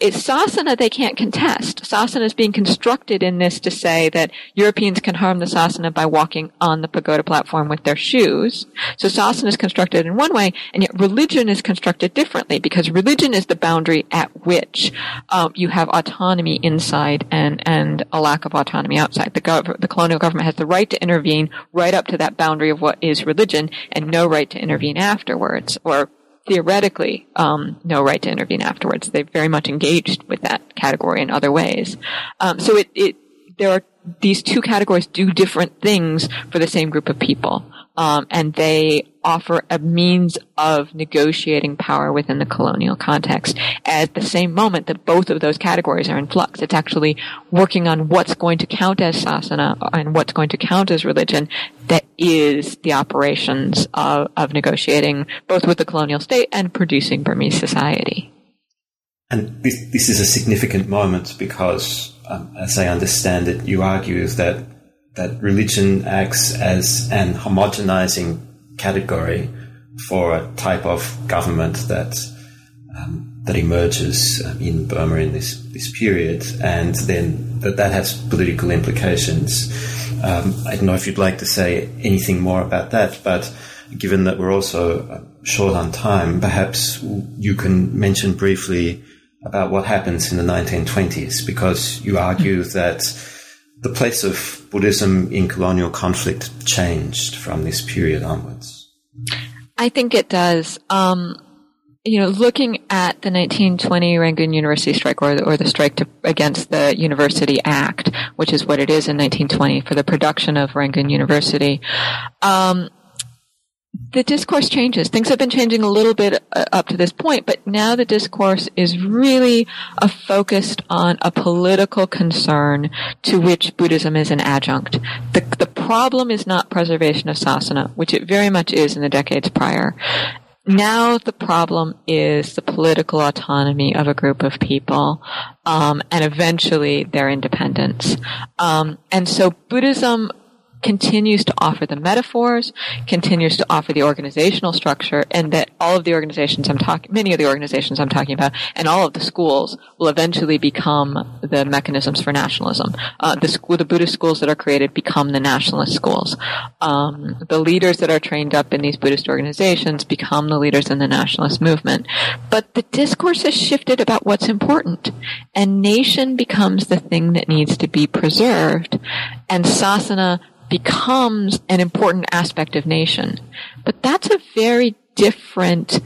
it's sasana they can't contest. Sasana is being constructed in this to say that Europeans can harm the sasana by walking on the pagoda platform with their shoes. So sasana is constructed in one way, and yet religion is constructed differently because religion is the boundary at which um, you have autonomy inside and and a lack of autonomy outside. The, gov- the colonial government has the right to intervene right up to that boundary of what is religion, and no right to intervene afterwards or theoretically um, no right to intervene afterwards. They've very much engaged with that category in other ways. Um, so it, it there are these two categories do different things for the same group of people. Um, and they offer a means of negotiating power within the colonial context at the same moment that both of those categories are in flux. It's actually working on what's going to count as sasana and what's going to count as religion that is the operations of, of negotiating both with the colonial state and producing Burmese society. And this, this is a significant moment because, um, as I understand it, you argue that that religion acts as an homogenizing category for a type of government that um, that emerges um, in Burma in this this period, and then that that has political implications. Um, I don't know if you'd like to say anything more about that, but given that we're also uh, short on time, perhaps you can mention briefly about what happens in the 1920s, because you argue that the place of Buddhism in colonial conflict changed from this period onwards? I think it does. Um, you know, looking at the 1920 Rangoon University strike or the, or the strike to, against the University Act, which is what it is in 1920 for the production of Rangoon University, um, the discourse changes. Things have been changing a little bit uh, up to this point, but now the discourse is really focused on a political concern to which Buddhism is an adjunct. The, the problem is not preservation of sasana, which it very much is in the decades prior. Now the problem is the political autonomy of a group of people, um, and eventually their independence. Um, and so Buddhism continues to offer the metaphors, continues to offer the organizational structure, and that all of the organizations I'm talking, many of the organizations I'm talking about, and all of the schools will eventually become the mechanisms for nationalism. Uh, the, school, the Buddhist schools that are created become the nationalist schools. Um, the leaders that are trained up in these Buddhist organizations become the leaders in the nationalist movement. But the discourse has shifted about what's important, and nation becomes the thing that needs to be preserved, and sasana becomes an important aspect of nation. But that's a very different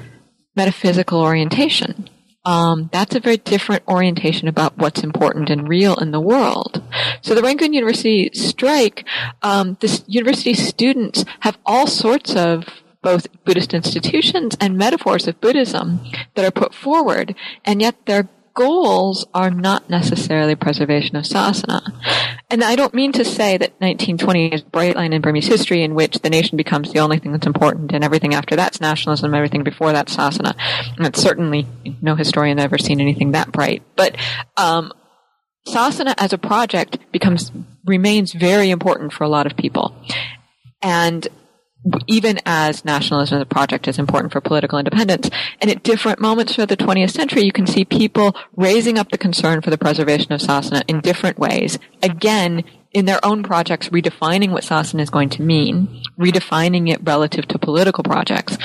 metaphysical orientation. Um, that's a very different orientation about what's important and real in the world. So the Rangoon University strike, um, the university students have all sorts of both Buddhist institutions and metaphors of Buddhism that are put forward, and yet their goals are not necessarily preservation of sasana. And I don't mean to say that 1920 is a bright line in Burmese history in which the nation becomes the only thing that's important and everything after that's nationalism, everything before that's sasana. And it's certainly no historian ever seen anything that bright. But um, sasana as a project becomes remains very important for a lot of people. And even as nationalism as a project is important for political independence. And at different moments throughout the 20th century, you can see people raising up the concern for the preservation of sasana in different ways. Again, in their own projects, redefining what sasana is going to mean, redefining it relative to political projects.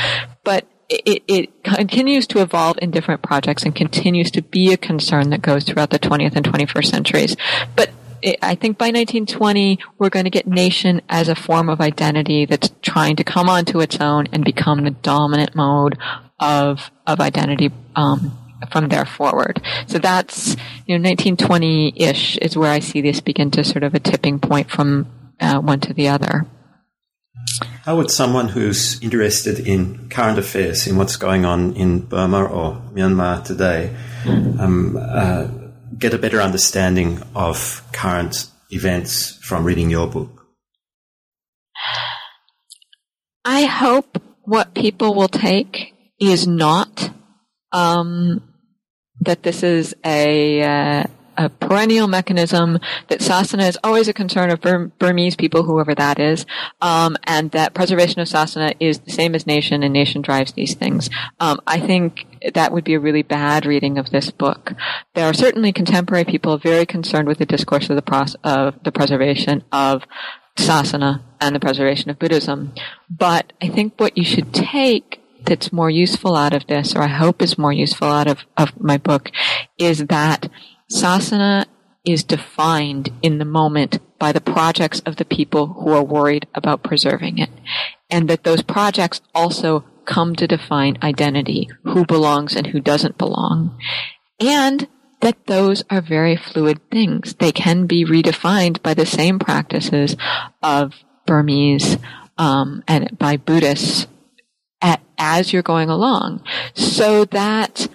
But it, it, continues to evolve in different projects and continues to be a concern that goes throughout the 20th and 21st centuries. But I think by 1920, we're going to get nation as a form of identity that's trying to come onto its own and become the dominant mode of of identity um, from there forward. So that's you know 1920-ish is where I see this begin to sort of a tipping point from uh, one to the other. How would someone who's interested in current affairs, in what's going on in Burma or Myanmar today, um, uh, get a better understanding of current events from reading your book? I hope what people will take is not um, that this is a uh, a perennial mechanism that sasana is always a concern of Bur- Burmese people, whoever that is, um, and that preservation of sasana is the same as nation, and nation drives these things. Um, I think that would be a really bad reading of this book. There are certainly contemporary people very concerned with the discourse of the pros- of the preservation of sasana and the preservation of Buddhism, but I think what you should take that's more useful out of this, or I hope is more useful out of, of my book, is that Sasana is defined in the moment by the projects of the people who are worried about preserving it. And that those projects also come to define identity, who belongs and who doesn't belong. And that those are very fluid things. They can be redefined by the same practices of Burmese um, and by Buddhists at, as you're going along, so that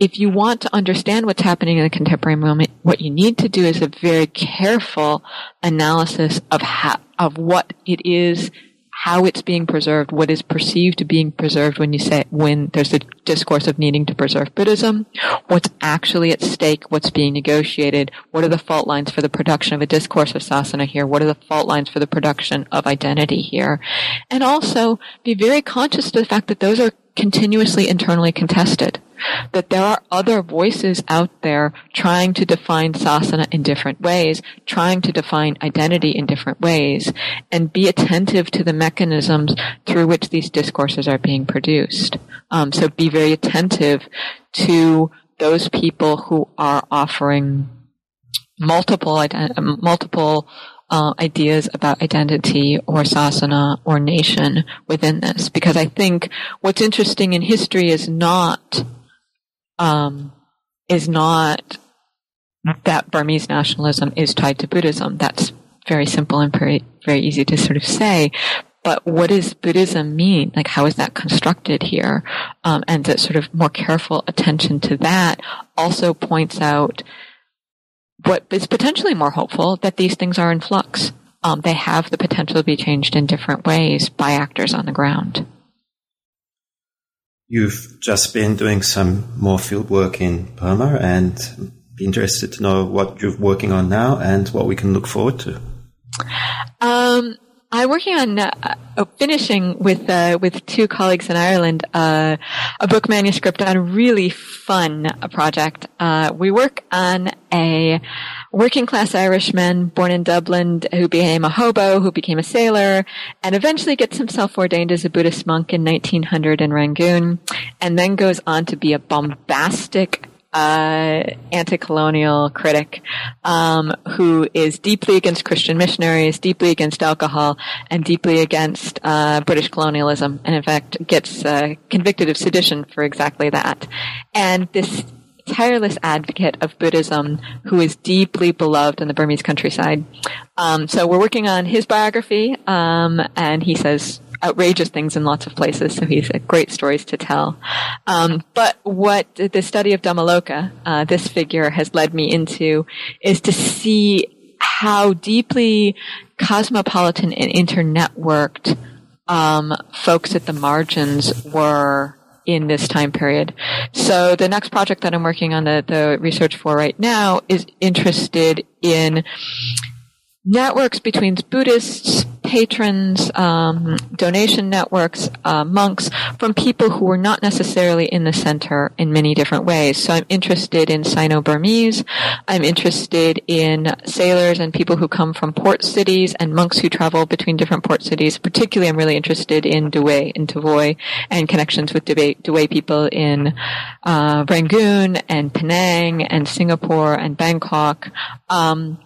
if you want to understand what's happening in the contemporary moment, what you need to do is a very careful analysis of how, of what it is, how it's being preserved, what is perceived to be being preserved when you say, when there's a discourse of needing to preserve Buddhism, what's actually at stake, what's being negotiated, what are the fault lines for the production of a discourse of sasana here, what are the fault lines for the production of identity here, and also be very conscious of the fact that those are continuously internally contested that there are other voices out there trying to define sasana in different ways, trying to define identity in different ways, and be attentive to the mechanisms through which these discourses are being produced. Um, so be very attentive to those people who are offering multiple multiple uh, ideas about identity or sasana or nation within this. Because I think what's interesting in history is not um, is not that Burmese nationalism is tied to Buddhism. That's very simple and very, very easy to sort of say. But what does Buddhism mean? Like, how is that constructed here? Um, and that sort of more careful attention to that also points out what is potentially more hopeful that these things are in flux. Um, they have the potential to be changed in different ways by actors on the ground. You've just been doing some more field work in Burma and be interested to know what you're working on now and what we can look forward to. Um, I'm working on uh, uh, finishing with uh, with two colleagues in Ireland uh, a book manuscript on a really fun project. Uh, we work on a working class Irishman born in Dublin who became a hobo, who became a sailor, and eventually gets himself ordained as a Buddhist monk in 1900 in Rangoon, and then goes on to be a bombastic uh, anti-colonial critic um, who is deeply against Christian missionaries, deeply against alcohol, and deeply against uh, British colonialism, and in fact gets uh, convicted of sedition for exactly that. And this tireless advocate of Buddhism who is deeply beloved in the Burmese countryside. Um, so we're working on his biography, um, and he says outrageous things in lots of places, so he's got great stories to tell. Um, but what the study of Dhammaloka, uh, this figure, has led me into is to see how deeply cosmopolitan and internetworked um, folks at the margins were in this time period. So the next project that I'm working on the, the research for right now is interested in networks between Buddhists, patrons, um, donation networks, uh, monks from people who were not necessarily in the center in many different ways. So I'm interested in Sino-Burmese. I'm interested in sailors and people who come from port cities and monks who travel between different port cities. Particularly, I'm really interested in Dawei, in Tavoy, and connections with Dawei people in uh, Rangoon and Penang and Singapore and Bangkok. Um,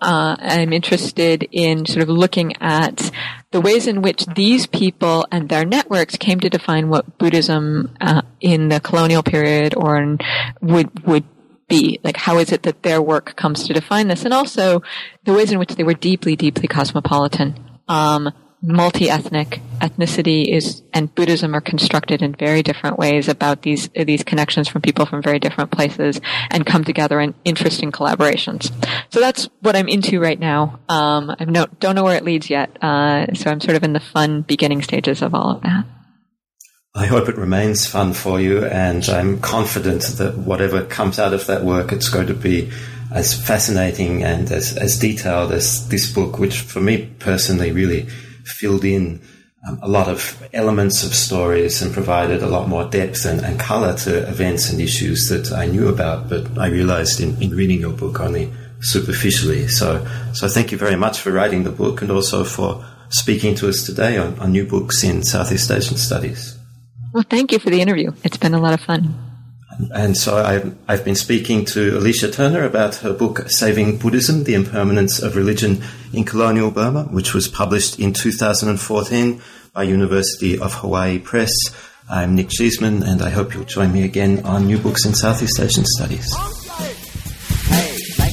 uh, I'm interested in sort of looking at the ways in which these people and their networks came to define what Buddhism uh, in the colonial period or in, would would be. Like how is it that their work comes to define this? And also the ways in which they were deeply deeply cosmopolitan. Um, multi-ethnic ethnicity is and Buddhism are constructed in very different ways about these these connections from people from very different places and come together in interesting collaborations. So that's what I'm into right now. Um, I no, don't know where it leads yet, uh, so I'm sort of in the fun beginning stages of all of that. I hope it remains fun for you, and I'm confident that whatever comes out of that work, it's going to be as fascinating and as, as detailed as this book, which for me personally really filled in um, a lot of elements of stories and provided a lot more depth and, and color to events and issues that I knew about, but I realized in, in reading your book only superficially. So, so thank you very much for writing the book and also for speaking to us today on, on new books in Southeast Asian studies. Well, thank you for the interview. It's been a lot of fun. And so I've, I've been speaking to Alicia Turner about her book, Saving Buddhism, The Impermanence of Religion in Colonial Burma, which was published in 2014 by University of Hawaii Press. I'm Nick Cheesman, and I hope you'll join me again on New Books in Southeast Asian Studies. Hey, like